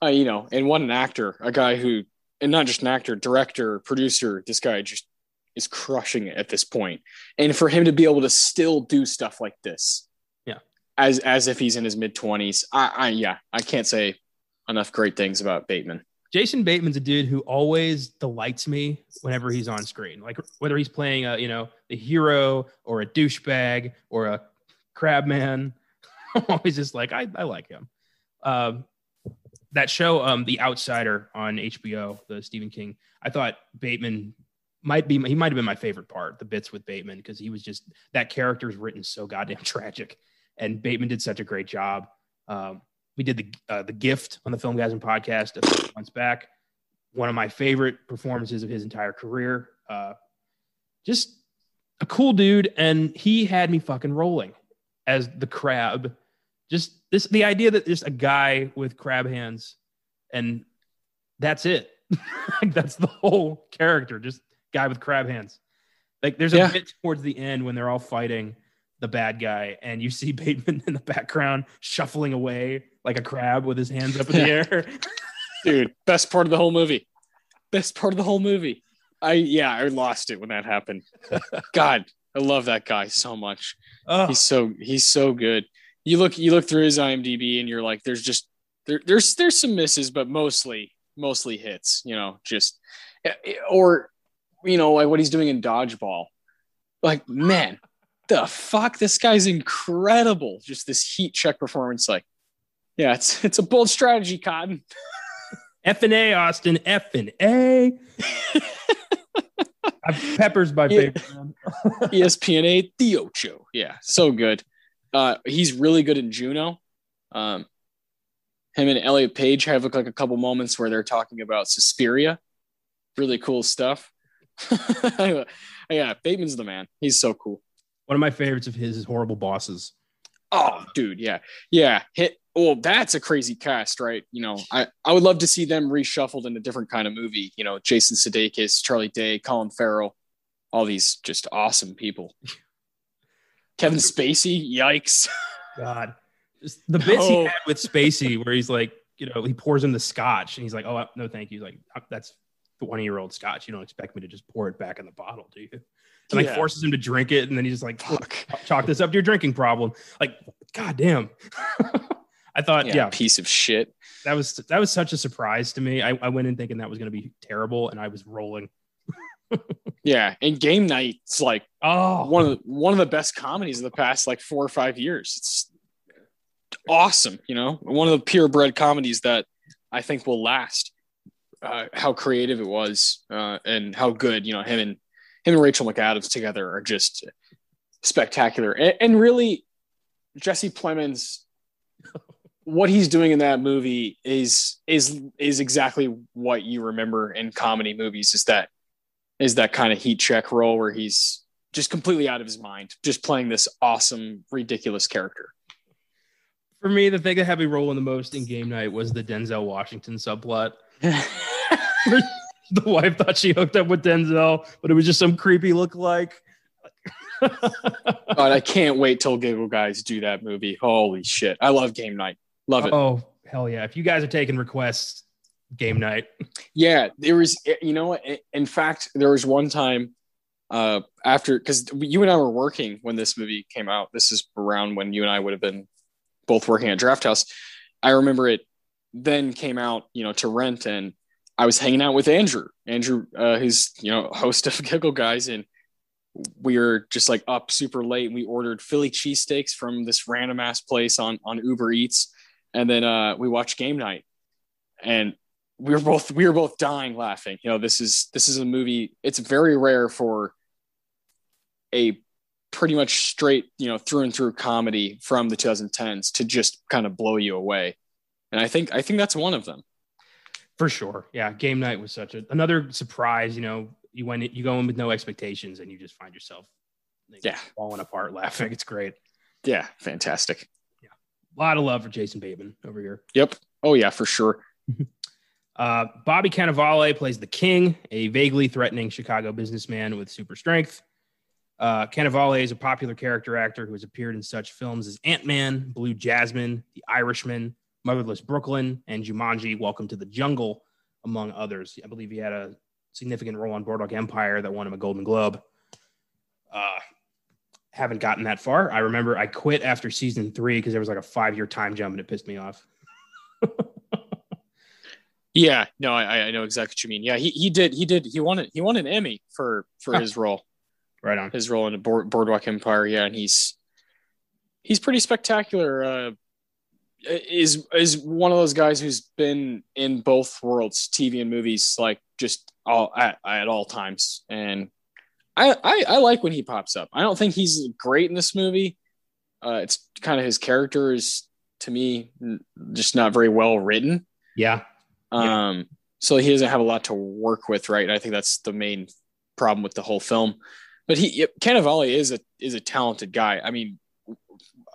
Uh, you know, and what an actor, a guy who and not just an actor, director, producer, this guy just is crushing it at this point. And for him to be able to still do stuff like this. Yeah. As as if he's in his mid 20s. I, I yeah, I can't say enough great things about Bateman. Jason Bateman's a dude who always delights me whenever he's on screen. Like whether he's playing a, you know, the hero or a douchebag or a crab man. I'm always just like, I, I like him. Um, that show, um, The Outsider on HBO, the Stephen King, I thought Bateman might be, he might have been my favorite part, the bits with Bateman, because he was just, that character is written so goddamn tragic. And Bateman did such a great job. Um, we did the uh, the gift on the Filmgazm podcast a few months back. One of my favorite performances of his entire career. Uh, just a cool dude, and he had me fucking rolling as the crab. Just this the idea that just a guy with crab hands, and that's it. like that's the whole character, just guy with crab hands. Like there's a yeah. bit towards the end when they're all fighting the bad guy, and you see Bateman in the background shuffling away like a crab with his hands up in the air. Dude, best part of the whole movie. Best part of the whole movie. I yeah, I lost it when that happened. God, I love that guy so much. Oh. He's so he's so good. You look you look through his IMDb and you're like, there's just there, there's there's some misses, but mostly mostly hits. You know, just eh, eh, or you know like what he's doing in dodgeball. Like man, the fuck, this guy's incredible. Just this heat check performance, like yeah, it's it's a bold strategy, Cotton. F and A, Austin. F and A. Peppers by yeah. ESPN The Ocho. Yeah, so good. Uh, he's really good in Juno. Um, him and Elliot Page have like a couple moments where they're talking about Suspiria. Really cool stuff. yeah, Bateman's the man. He's so cool. One of my favorites of his is Horrible Bosses. Oh, dude, yeah, yeah. Hit well, that's a crazy cast, right? You know, I, I would love to see them reshuffled in a different kind of movie. You know, Jason Sudeikis, Charlie Day, Colin Farrell, all these just awesome people. Kevin Spacey, yikes! God, the bits no. he had with Spacey, where he's like, you know, he pours him the scotch, and he's like, "Oh no, thank you." He's like, uh, "That's twenty-year-old scotch. You don't expect me to just pour it back in the bottle, do you?" And like forces him to drink it, and then he's just like, "Chalk this up to your drinking problem." Like, god damn. I thought, yeah, yeah, piece of shit. That was that was such a surprise to me. I, I went in thinking that was going to be terrible, and I was rolling. Yeah, and Game Night's like oh one of the, one of the best comedies of the past like four or five years. It's awesome, you know, one of the purebred comedies that I think will last. Uh, how creative it was, uh, and how good, you know, him and him and Rachel McAdams together are just spectacular. And, and really, Jesse Plemons what he's doing in that movie is is is exactly what you remember in comedy movies is that is that kind of heat check role where he's just completely out of his mind just playing this awesome ridiculous character for me the thing that had me rolling the most in game night was the denzel washington subplot the wife thought she hooked up with denzel but it was just some creepy look like God, I can't wait till Giggle Guys do that movie. Holy shit. I love game night. Love it. Oh, hell yeah. If you guys are taking requests, game night. Yeah, there was, you know, in fact, there was one time uh, after, because you and I were working when this movie came out. This is around when you and I would have been both working at Draft House. I remember it then came out, you know, to rent, and I was hanging out with Andrew, Andrew, uh, who's, you know, host of Giggle Guys, and we were just like up super late. And we ordered Philly cheesesteaks from this random ass place on on Uber Eats and then uh, we watched game night, and we were both we were both dying laughing. You know, this is this is a movie. It's very rare for a pretty much straight, you know, through and through comedy from the 2010s to just kind of blow you away. And I think I think that's one of them. For sure. Yeah, game night was such a another surprise, you know, you went you go in with no expectations and you just find yourself like, yeah, falling apart laughing. It's great. Yeah, fantastic. Yeah. A lot of love for Jason Bateman over here. Yep. Oh yeah, for sure. uh, Bobby Cannavale plays the King, a vaguely threatening Chicago businessman with super strength. Uh, Cannavale is a popular character actor who has appeared in such films as Ant Man, Blue Jasmine, The Irishman, Motherless Brooklyn, and Jumanji: Welcome to the Jungle, among others. I believe he had a significant role on Boardwalk Empire that won him a Golden Globe. Uh, haven't gotten that far. I remember I quit after season three because there was like a five year time jump and it pissed me off. yeah, no, I, I know exactly what you mean. Yeah, he, he did he did he won it he won an Emmy for for his role. Right on his role in the board, Boardwalk Empire. Yeah, and he's he's pretty spectacular. Uh, is is one of those guys who's been in both worlds, TV and movies, like just all at, at all times, and I, I, I like when he pops up. I don't think he's great in this movie. Uh, it's kind of his character is to me just not very well written. Yeah. Um. Yeah. So he doesn't have a lot to work with, right? And I think that's the main problem with the whole film. But he Cannavale is a is a talented guy. I mean,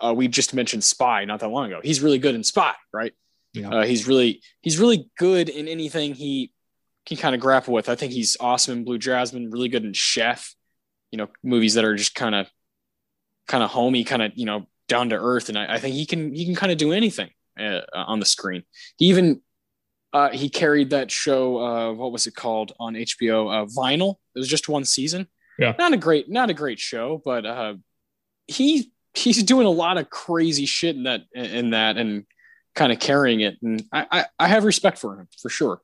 uh, we just mentioned Spy not that long ago. He's really good in Spy, right? Yeah. Uh, he's really he's really good in anything he can kind of grapple with. I think he's awesome in Blue Jasmine, really good in Chef, you know, movies that are just kind of kind of homey, kind of, you know, down to earth. And I, I think he can he can kind of do anything uh, on the screen. He even uh, he carried that show, uh, what was it called on HBO? Uh, Vinyl. It was just one season. Yeah. Not a great, not a great show, but uh, he he's doing a lot of crazy shit in that in that and kind of carrying it. And I, I, I have respect for him for sure.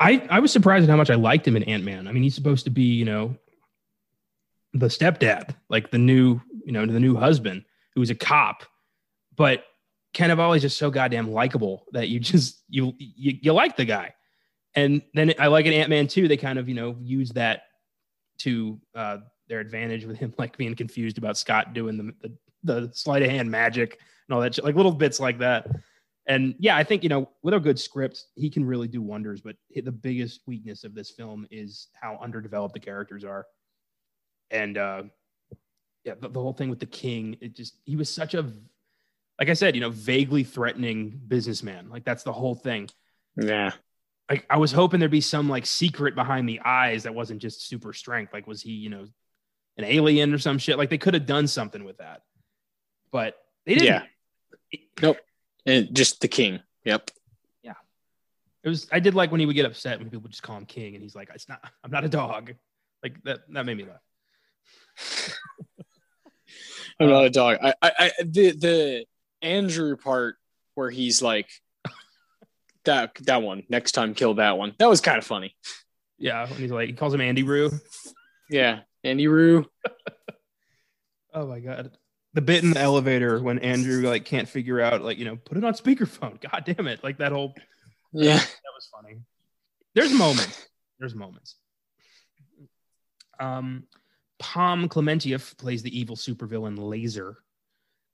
I, I was surprised at how much I liked him in Ant Man. I mean, he's supposed to be, you know, the stepdad, like the new, you know, the new husband who's a cop. But Cannavale is just so goddamn likable that you just you, you you like the guy. And then I like an Ant Man too. They kind of, you know, use that to uh, their advantage with him like being confused about Scott doing the the, the sleight of hand magic and all that shit, like little bits like that. And yeah, I think, you know, with a good script, he can really do wonders. But the biggest weakness of this film is how underdeveloped the characters are. And uh, yeah, the, the whole thing with the king, it just, he was such a, like I said, you know, vaguely threatening businessman. Like that's the whole thing. Yeah. Like I was hoping there'd be some like secret behind the eyes that wasn't just super strength. Like, was he, you know, an alien or some shit? Like they could have done something with that. But they didn't. Yeah. Nope and just the king. Yep. Yeah. It was. I did like when he would get upset when people would just call him king, and he's like, "It's not. I'm not a dog." Like that. That made me laugh. I'm not a dog. I, I, I, the the Andrew part where he's like, that that one. Next time, kill that one. That was kind of funny. Yeah, when he's like, he calls him Andy Roo. Yeah, Andy Roo. oh my god the bit in the elevator when Andrew like can't figure out like you know put it on speakerphone. God damn it! Like that whole yeah that was funny. There's moments. There's moments. Um, Pom Klementieff plays the evil supervillain Laser.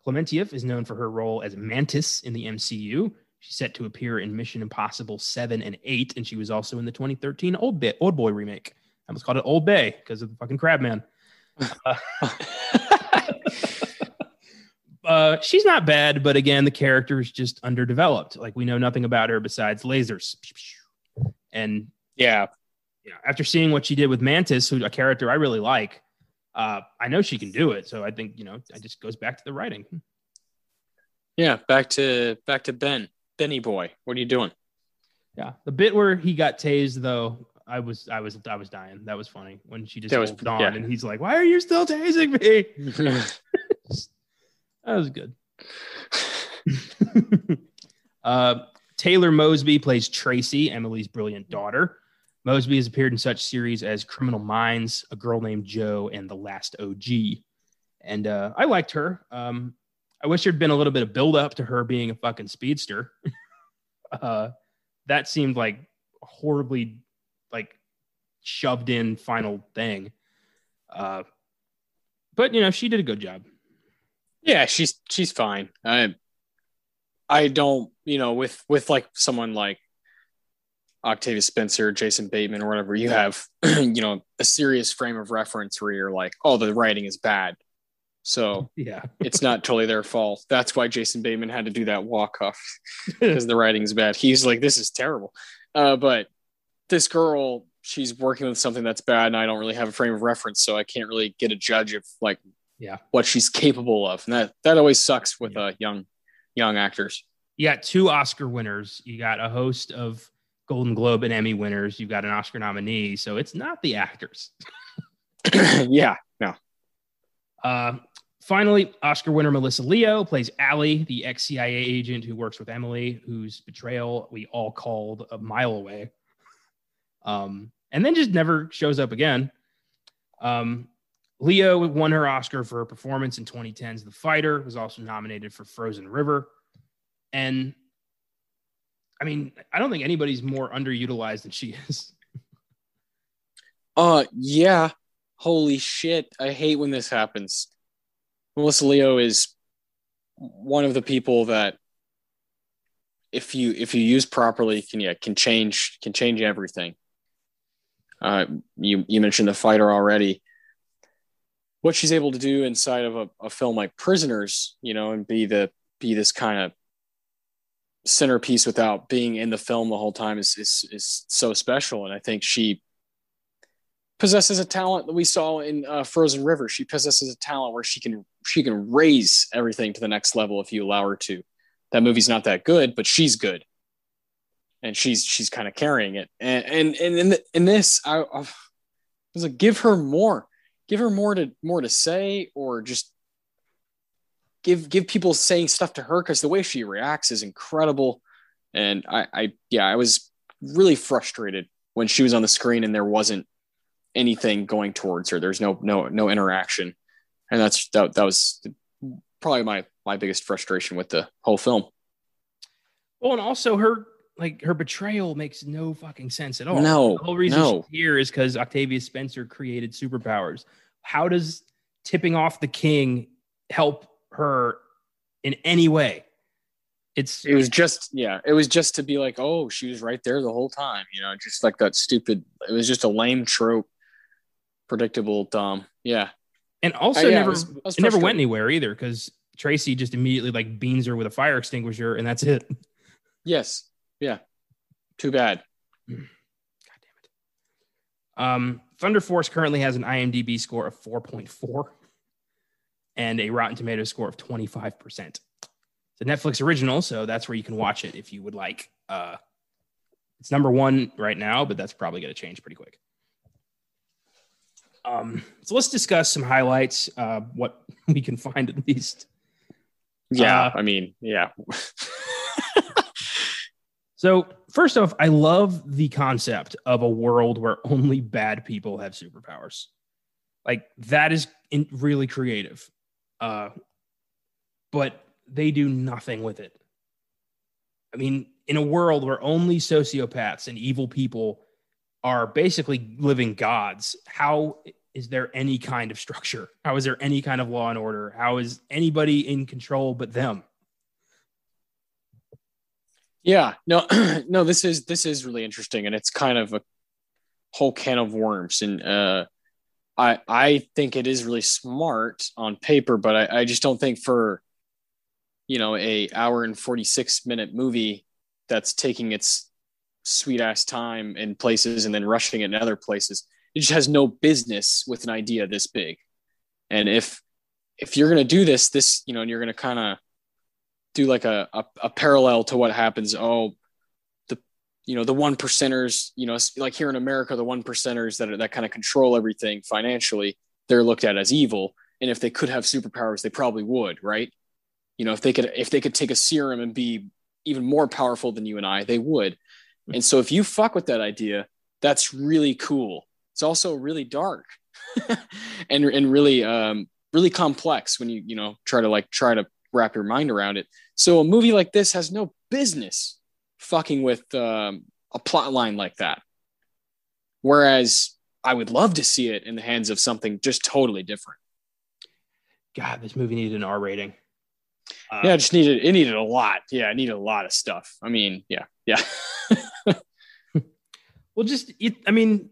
Klementieff is known for her role as Mantis in the MCU. She's set to appear in Mission Impossible 7 and 8, and she was also in the 2013 Old, Bay, Old Boy remake. I almost called it Old Bay because of the fucking Crabman. Uh, uh, she's not bad, but again, the character is just underdeveloped. Like we know nothing about her besides lasers. And yeah, know, after seeing what she did with Mantis, who a character I really like, uh, I know she can do it. So I think you know, it just goes back to the writing. Yeah, back to back to Ben, Benny boy. What are you doing? Yeah, the bit where he got tased though, I was I was I was dying. That was funny when she just that was, on yeah. and he's like, "Why are you still tasing me?" That was good. uh, Taylor Mosby plays Tracy, Emily's brilliant daughter. Mosby has appeared in such series as Criminal Minds, A Girl Named Jo, and The Last OG. And uh, I liked her. Um, I wish there'd been a little bit of build up to her being a fucking speedster. uh, that seemed like horribly like shoved in final thing. Uh, but you know, she did a good job. Yeah, she's she's fine. I I don't, you know, with with like someone like Octavia Spencer, Jason Bateman, or whatever, you have, you know, a serious frame of reference where you're like, oh, the writing is bad. So yeah, it's not totally their fault. That's why Jason Bateman had to do that walk off because the writing's bad. He's like, this is terrible. Uh, but this girl, she's working with something that's bad and I don't really have a frame of reference, so I can't really get a judge of like Yeah. what she's capable of. And that that always sucks with Yeah. uh young young actors. You got two Oscar winners. You got a host of Golden Globe and Emmy winners. You've got an Oscar nominee. So it's not the actors. yeah. No. Uh, finally, Oscar winner Melissa Leo plays Allie, the ex CIA agent who works with Emily, whose betrayal we all called a mile away. Um, and then just never shows up again. Um, Leo won her Oscar for her performance in 2010's The Fighter, was also nominated for Frozen River. And I mean, I don't think anybody's more underutilized than she is. Uh yeah. Holy shit. I hate when this happens. Melissa Leo is one of the people that if you if you use properly can yeah can change can change everything. Uh you you mentioned the fighter already. What she's able to do inside of a, a film like Prisoners, you know, and be the be this kind of centerpiece without being in the film the whole time is is is so special. And I think she possesses a talent that we saw in uh, Frozen River. She possesses a talent where she can she can raise everything to the next level if you allow her to. That movie's not that good, but she's good, and she's she's kind of carrying it. And and and in, the, in this, I, I was like, give her more, give her more to more to say, or just give give people saying stuff to her because the way she reacts is incredible. And I, I yeah, I was really frustrated when she was on the screen and there wasn't anything going towards her. There's no no no interaction, and that's that that was probably my my biggest frustration with the whole film. Well, and also her like her betrayal makes no fucking sense at all. No, the whole reason no. she's here is because Octavia Spencer created superpowers. How does tipping off the king help her in any way? It's It was just yeah, it was just to be like, oh, she was right there the whole time, you know, just like that stupid. It was just a lame trope, predictable, dumb. Yeah, and also Uh, yeah, never I was- I was it never went anywhere either because Tracy just immediately like beans her with a fire extinguisher and that's it. yes, yeah. Too bad. God damn it. Um, Thunder Force currently has an IMDb score of 4.4 and a Rotten Tomatoes score of 25%. It's a Netflix original, so that's where you can watch it if you would like. Uh, it's number one right now, but that's probably going to change pretty quick. Um, so let's discuss some highlights, uh, what we can find at least. Yeah, Uh, I mean, yeah. So, first off, I love the concept of a world where only bad people have superpowers. Like that is in, really creative. Uh, but they do nothing with it. I mean, in a world where only sociopaths and evil people are basically living gods, how is there any kind of structure? How is there any kind of law and order? How is anybody in control but them? Yeah, no, no. This is this is really interesting, and it's kind of a whole can of worms. And uh, I I think it is really smart on paper, but I, I just don't think for you know a hour and forty six minute movie that's taking its sweet ass time in places and then rushing it in other places. It just has no business with an idea this big. And if if you're gonna do this, this you know, and you're gonna kind of do like a, a, a parallel to what happens. Oh, you know the one percenters, you know, like here in America, the one percenters that that kind of control everything financially, they're looked at as evil. And if they could have superpowers, they probably would, right? You know, if they could if they could take a serum and be even more powerful than you and I, they would. And so if you fuck with that idea, that's really cool. It's also really dark and and really um really complex when you you know try to like try to wrap your mind around it. So a movie like this has no business fucking with um, a plot line like that. Whereas I would love to see it in the hands of something just totally different. God, this movie needed an R rating. Uh, yeah, it just needed it needed a lot. Yeah, it needed a lot of stuff. I mean, yeah, yeah. Well, just it, I mean,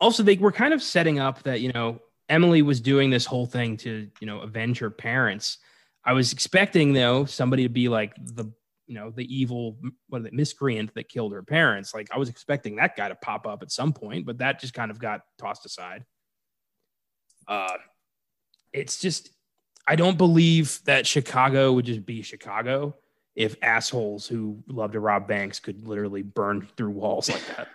also they were kind of setting up that you know Emily was doing this whole thing to you know avenge her parents. I was expecting though somebody to be like the you know, the evil what the miscreant that killed her parents. Like I was expecting that guy to pop up at some point, but that just kind of got tossed aside. Uh, it's just I don't believe that Chicago would just be Chicago if assholes who love to rob banks could literally burn through walls like that.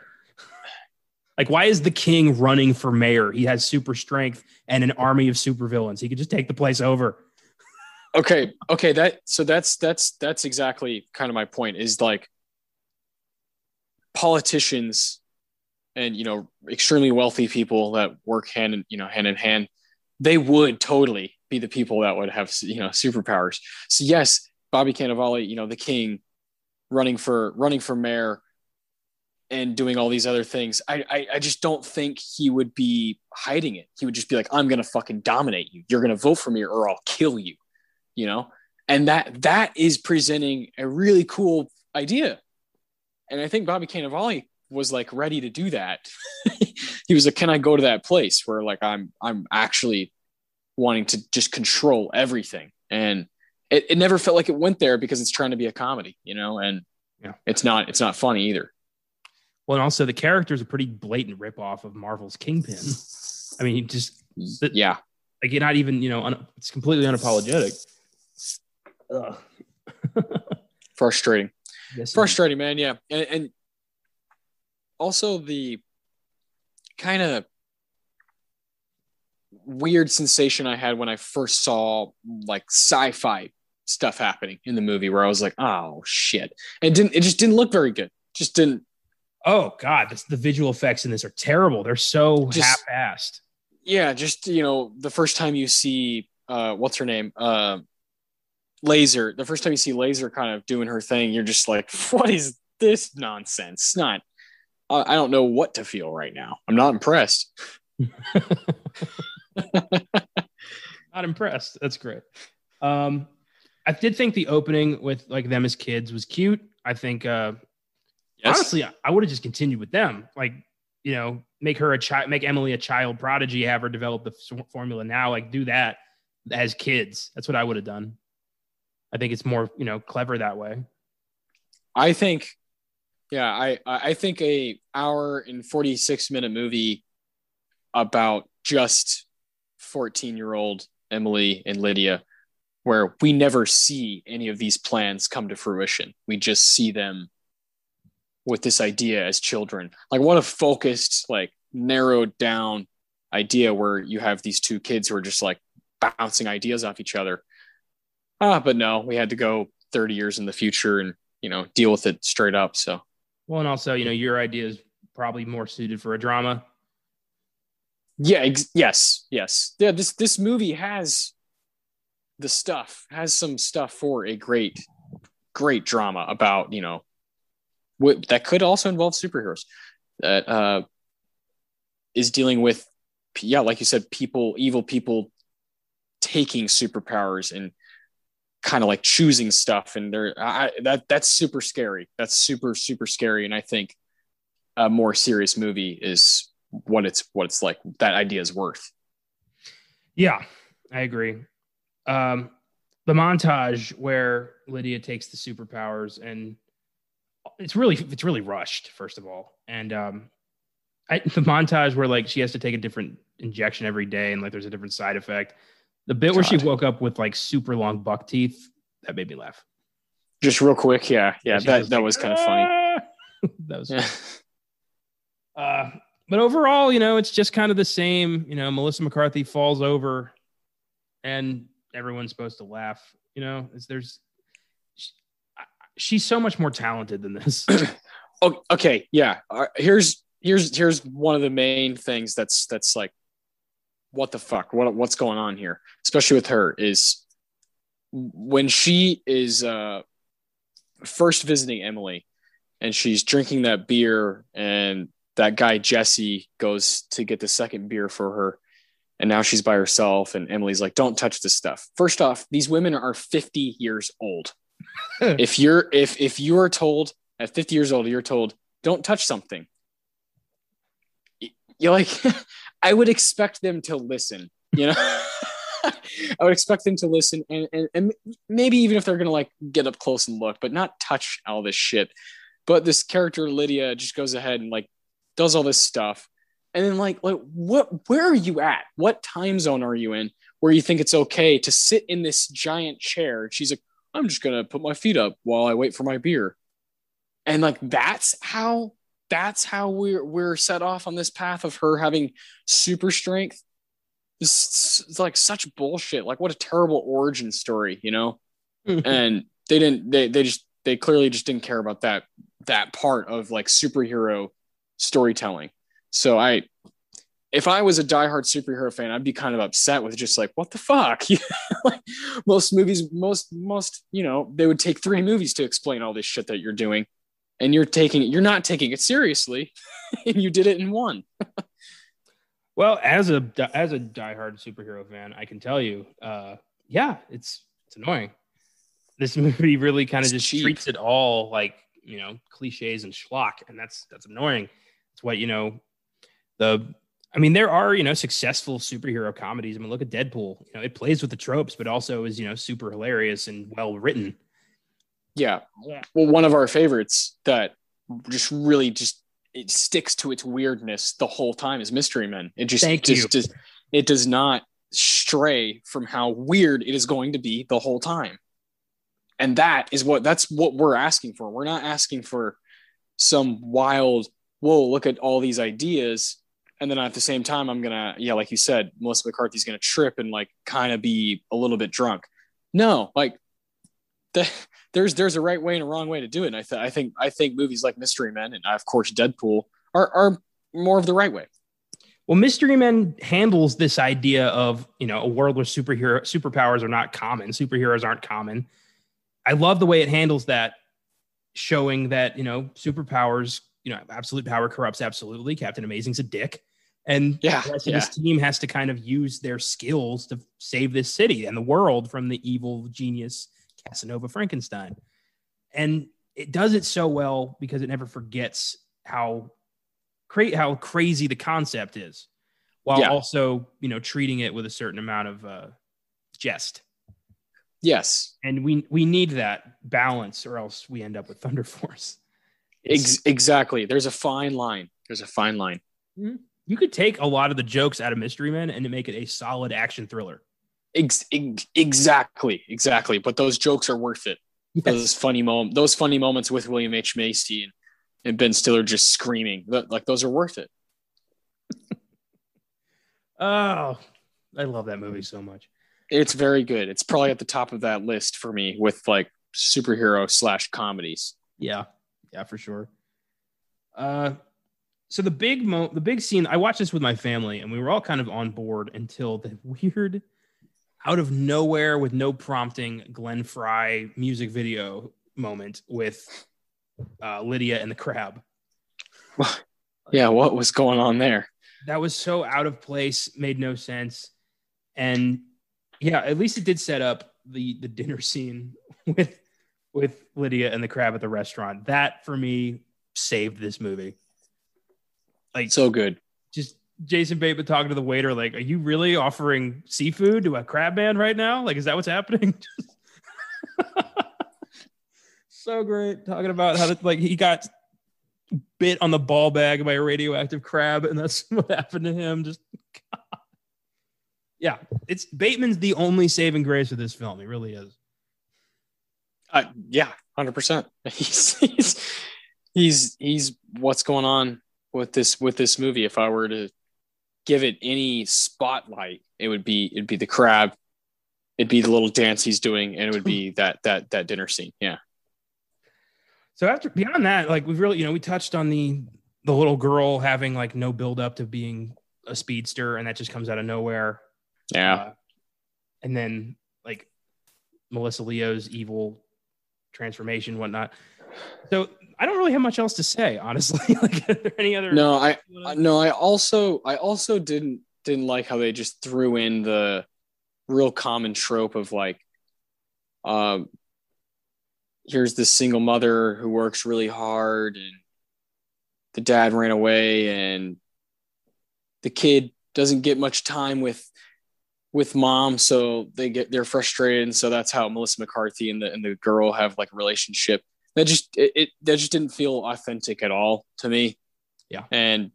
like, why is the king running for mayor? He has super strength and an army of supervillains. He could just take the place over. Okay, okay, that so that's that's that's exactly kind of my point. Is like politicians and you know extremely wealthy people that work hand in you know hand in hand they would totally be the people that would have you know superpowers. So yes bobby cannavale you know the king running for running for mayor and doing all these other things I, I i just don't think he would be hiding it. He would just be like i'm gonna fucking dominate you. You're gonna vote for me or i'll kill you you know and that that is presenting a really cool idea and i think bobby cannavale was like ready to do that. he was like, "Can I go to that place where like I'm I'm actually wanting to just control everything?" And it, it never felt like it went there because it's trying to be a comedy, you know, and yeah. it's not it's not funny either. Well, and also the character's a pretty blatant ripoff of Marvel's Kingpin. I mean, just the, yeah, like you're not even you know un, it's completely unapologetic. Frustrating. Yes, Frustrating, man. Yeah, and, and also the kind of weird sensation I had when I first saw like sci-fi stuff happening in the movie where I was like, oh shit. And it didn't it just didn't look very good. Just didn't Oh god, this, the visual effects in this are terrible. They're so just, half-assed. Yeah, just you know, the first time you see uh what's her name? Uh Laser, the first time you see Laser kind of doing her thing, you're just like, what is this nonsense? Not I don't know what to feel right now. I'm not impressed. not impressed. That's great. Um, I did think the opening with like them as kids was cute. I think uh, yes. honestly, I would have just continued with them. Like, you know, make her a child, make Emily a child prodigy, have her develop the f- formula now. Like, do that as kids. That's what I would have done. I think it's more, you know, clever that way. I think yeah, I I think a hour and 46 minute movie about just 14 year old Emily and Lydia, where we never see any of these plans come to fruition. We just see them with this idea as children. Like what a focused, like narrowed down idea where you have these two kids who are just like bouncing ideas off each other. Ah, but no, we had to go 30 years in the future and you know deal with it straight up. So well, and also, you know, your idea is probably more suited for a drama. Yeah. Ex- yes. Yes. Yeah. This this movie has the stuff has some stuff for a great, great drama about you know, what that could also involve superheroes that uh, is dealing with, yeah, like you said, people, evil people taking superpowers and kind of like choosing stuff and they're I, that that's super scary. That's super super scary. And i think a more serious movie is what it's what it's like that idea is worth. Yeah i agree. Um the montage where lydia takes the superpowers and it's really it's really rushed first of all. And um I, the montage where like she has to take a different injection every day and like there's a different side effect the bit God. where she woke up with like super long buck teeth, that made me laugh. Just real quick, yeah, yeah, that was that like, was kind of funny. that was. Yeah. Uh, but overall, you know, it's just kind of the same. You know, Melissa McCarthy falls over, and everyone's supposed to laugh. You know, there's she's so much more talented than this. oh, okay, yeah. Uh, here's here's here's one of the main things that's that's like what the fuck? What what's going on here? Especially with her is when she is uh, first visiting Emily, and she's drinking that beer, and that guy Jesse goes to get the second beer for her, and now she's by herself, and Emily's like, "Don't touch this stuff." First off, these women are fifty years old. if you're if if you are told at fifty years old, you're told, "Don't touch something." You're like, I would expect them to listen, you know? I would expect them to listen and, and, and maybe even if they're gonna like get up close and look, but not touch all this shit. But this character Lydia just goes ahead and like does all this stuff, and then like like what where are you at? What time zone are you in where you think it's okay to sit in this giant chair? She's like, I'm just gonna put my feet up while I wait for my beer, and like that's how that's how we're we're set off on this path of her having super strength. It's, is like such bullshit. Like what a terrible origin story, you know? and they didn't they they just they clearly just didn't care about that that part of like superhero storytelling. So I if I was a diehard superhero fan, I'd be kind of upset with just like, what the fuck? like most movies, most, most, you know, they would take three movies to explain all this shit that you're doing and you're taking it, you're not taking it seriously, and you did it in one. well, as a as a diehard superhero fan, I can tell you, uh, yeah, it's it's annoying. This movie really kind of just cheap. treats it all like you know cliches and schlock, and that's that's annoying. It's what you know the. I mean, there are you know successful superhero comedies. I mean, look at Deadpool. You know, it plays with the tropes, but also is you know super hilarious and well written yeah. Well, one of our favorites that just really just it sticks to its weirdness the whole time is Mystery Men. It just Thank just, you. just it does not stray from how weird it is going to be the whole time. And that is what that's what we're asking for. We're not asking for some wild, whoa, look at all these ideas. And then at the same time, I'm gonna, yeah, like you said, Melissa McCarthy's gonna trip and like kind of be a little bit drunk. No, like the there's there's a right way and a wrong way to do it. And I, th- I think I think movies like Mystery Men and of course Deadpool are are more of the right way. Well, Mystery Men handles this idea of you know a world where superhero superpowers are not common, superheroes aren't common. I love the way it handles that, showing that you know superpowers, you know, absolute power corrupts absolutely. Captain Amazing's a dick, and yeah, yeah. this team has to kind of use their skills to save this city and the world from the evil genius Casanova Frankenstein. And it does it so well because it never forgets how cra- how crazy the concept is while yeah. also, you know, treating it with a certain amount of uh, jest. Yes. And we we need that balance or else we end up with Thunder Force. Ex- exactly. There's a fine line. There's a fine line. Mm-hmm. You could take a lot of the jokes out of Mystery Men and make it a solid action thriller. Ex- ex- exactly, exactly. But those jokes are worth it. Yes. Those funny moment, those funny moments with William H Macy and, and Ben Stiller just screaming, like those are worth it. oh, I love that movie so much. It's very good. It's probably at the top of that list for me with like superhero slash comedies. Yeah, yeah, for sure. Uh, so the big mo, the big scene. I watched this with my family, and we were all kind of on board until the weird out of nowhere with no prompting Glenn Frey music video moment with uh, Lydia and the crab. Yeah, what was going on there? That was so out of place, made no sense. And yeah, at least it did set up the the dinner scene with with Lydia and the crab at the restaurant. That for me saved this movie. Like so good. Jason Bateman talking to the waiter, like, "Are you really offering seafood to a crab man right now? Like, is that what's happening?" so great talking about how to, like he got bit on the ball bag by a radioactive crab, and that's what happened to him. Just God. yeah, it's Bateman's the only saving grace of this film. He really is. Uh, yeah, hundred percent. He's he's he's he's what's going on with this with this movie. If I were to give it any spotlight, it would be it'd be the crab, it'd be the little dance he's doing, and it would be that that that dinner scene. Yeah. So after beyond that, like we've really, you know, we touched on the the little girl having like no build up to being a speedster, and that just comes out of nowhere. Yeah. Uh, and then like Melissa Leo's evil transformation, whatnot. So I don't really have much else to say, honestly. like, are there any other? No, I no, I also I also didn't didn't like how they just threw in the real common trope of like, um, here's this single mother who works really hard and the dad ran away and the kid doesn't get much time with with mom, so they get they're frustrated, and so that's how Melissa McCarthy and the and the girl have like a relationship. That just it, it that just didn't feel authentic at all to me. Yeah. and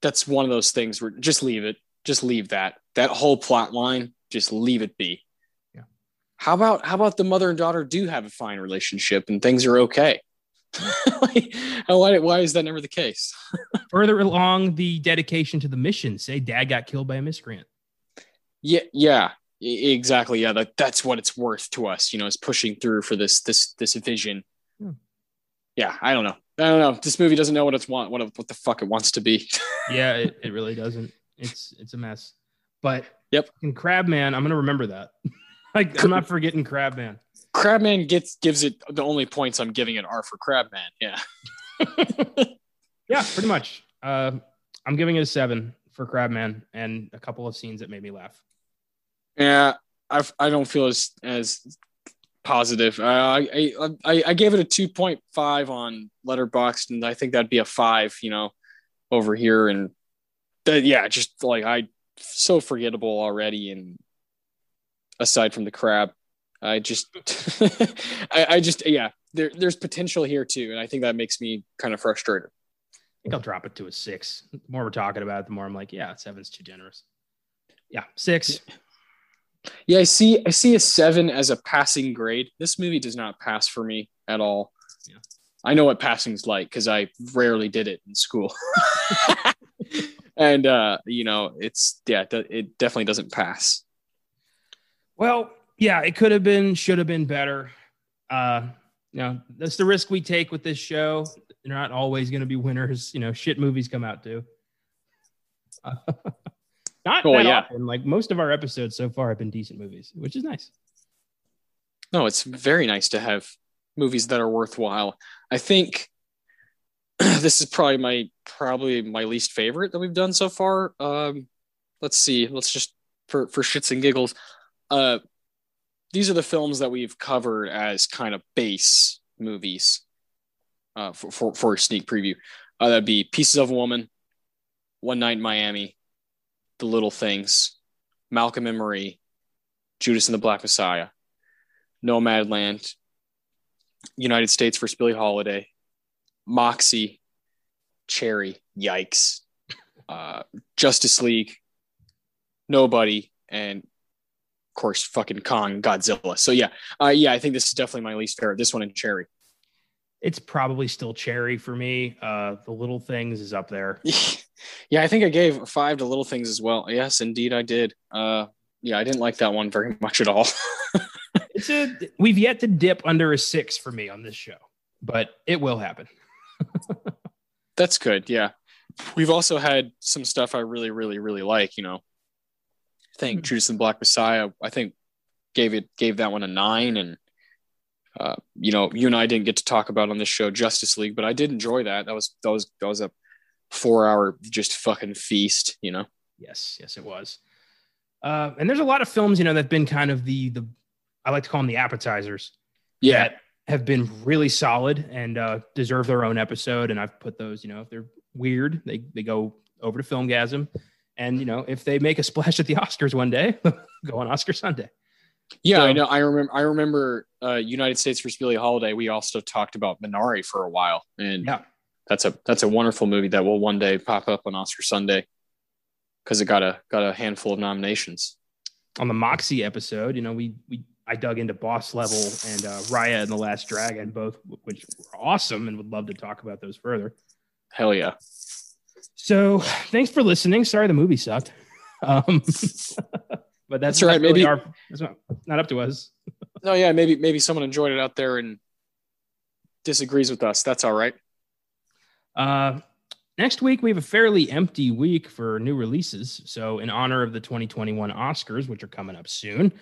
that's one of those things where just leave it, just leave that that whole plot line, just leave it be. Yeah. How about how about the mother and daughter do have a fine relationship and things are okay? like, why, why is that never the case? Further along the dedication to the mission, say dad got killed by a miscreant. Yeah, yeah, exactly. Yeah, that, that's what it's worth to us. You know, is pushing through for this this this vision. Yeah, I don't know. I don't know. This movie doesn't know what it's want what what the fuck it wants to be. Yeah, it, it really doesn't. It's it's a mess. But Yep. in Crabman, I'm gonna remember that. like I'm not forgetting Crabman. Crabman gets gives it the only points I'm giving it are for Crabman. Yeah. Yeah, pretty much. Uh, I'm giving it a seven for Crabman and a couple of scenes that made me laugh. Yeah, I I don't feel as as positive. Uh, I, I I gave it a two point five on Letterboxd, and I think that'd be a five. You know, over here, and that yeah, just like I so forgettable already. And aside from the crab, I just I, I just yeah, there there's potential here too, and I think that makes me kind of frustrated. I think I'll drop it to a six. The more we're talking about it, the more I'm like, yeah, seven's too generous. Yeah, six. Yeah, I see. I see a seven as a passing grade. This movie does not pass for me at all. Yeah. I know what passing's like because I rarely did it in school. and uh, you know, it's yeah, it it definitely doesn't pass. Well, yeah, it could have been, should have been better. Uh, you know, that's the risk we take with this show. They're not always going to be winners. You know, shit movies come out too. Not Oh, that yeah. often. Like most of our episodes so far have been decent movies, which is nice. No, it's very nice to have movies that are worthwhile. I think this is probably my probably my least favorite that we've done so far. Um, let's see. Let's just for for shits and giggles. Uh, these are the films that we've covered as kind of base movies. Uh, for for, for a sneak preview, uh, that'd be Pieces of a Woman, One Night in Miami, The Little Things, Malcolm and Marie, Judas and the Black Messiah, Nomadland, United States versus Billie Holiday, Moxie, Cherry, yikes, uh, Justice League, Nobody, and of course fucking Kong, Godzilla. So yeah, uh, yeah, I think this is definitely my least favorite. This one and Cherry. It's probably still cherry for me. Uh, the little things is up there. yeah, I think I gave five to Little Things as well. Yes, indeed, I did. Uh, yeah, I didn't like that one very much at all. It's a we've yet to dip under a six for me on this show, but it will happen. That's good. Yeah. We've also had some stuff I really, really, really like. You know, I think Hmm. Judas and the Black Messiah. I think gave it gave that one a nine, and uh, you know, you and I didn't get to talk about on this show Justice League, but I did enjoy that. That was that was that was a four hour just fucking feast. You know. Yes, yes, it was. Uh, and there's a lot of films, you know, that've been kind of the the I like to call them the appetizers. Yeah. that have been really solid and uh, deserve their own episode. And I've put those, you know, if they're weird, they they go over to Filmgazm. And you know, if they make a splash at the Oscars one day, go on Oscar Sunday. Yeah, So- I know. I remember. I remember. Uh, United States versus Billie Holiday. We also talked about Minari for a while, and Yeah. That's a that's a wonderful movie that will one day pop up on Oscar Sunday because it got a got a handful of nominations. On the Moxie episode, you know, we we I dug into Boss Level and uh, Raya and the Last Dragon, both which were awesome, and would love to talk about those further. Hell yeah! So thanks for listening. Sorry the movie sucked. Um, but that's, That's right, really maybe- our, that's not, not up to us. No, yeah, maybe maybe someone enjoyed it out there and disagrees with us. That's all right. Uh, next week, we have a fairly empty week for new releases. So, in honor of the 2021 Oscars, which are coming up soon,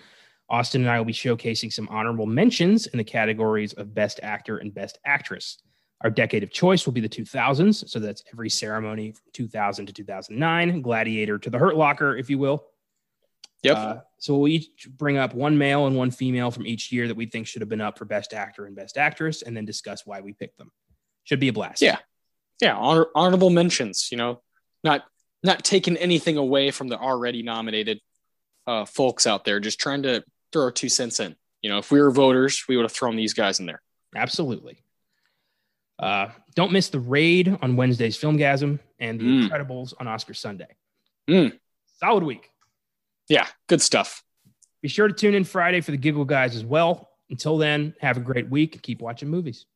Austin and I will be showcasing some honorable mentions in the categories of Best Actor and Best Actress. Our decade of choice will be the 2000s. So, that's every ceremony from 2000 to 2009, Gladiator to the Hurt Locker, if you will. Yep. Uh, so we'll each bring up one male and one female from each year that we think should have been up for Best Actor and Best Actress, and then discuss why we picked them. Should be a blast. Yeah. Yeah, honor, honorable mentions. You know, not not taking anything away from the already nominated. uh, folks out there just trying to throw our two cents in. You know, if we were voters, we would have thrown these guys in there. Absolutely. Uh, don't miss the raid on Wednesday's Filmgazm and the Mm. Incredibles on Oscar Sunday. Mm. Solid week. Yeah, good stuff. Be sure to tune in Friday for the Giggle Guys as well. Until then, have a great week and keep watching movies.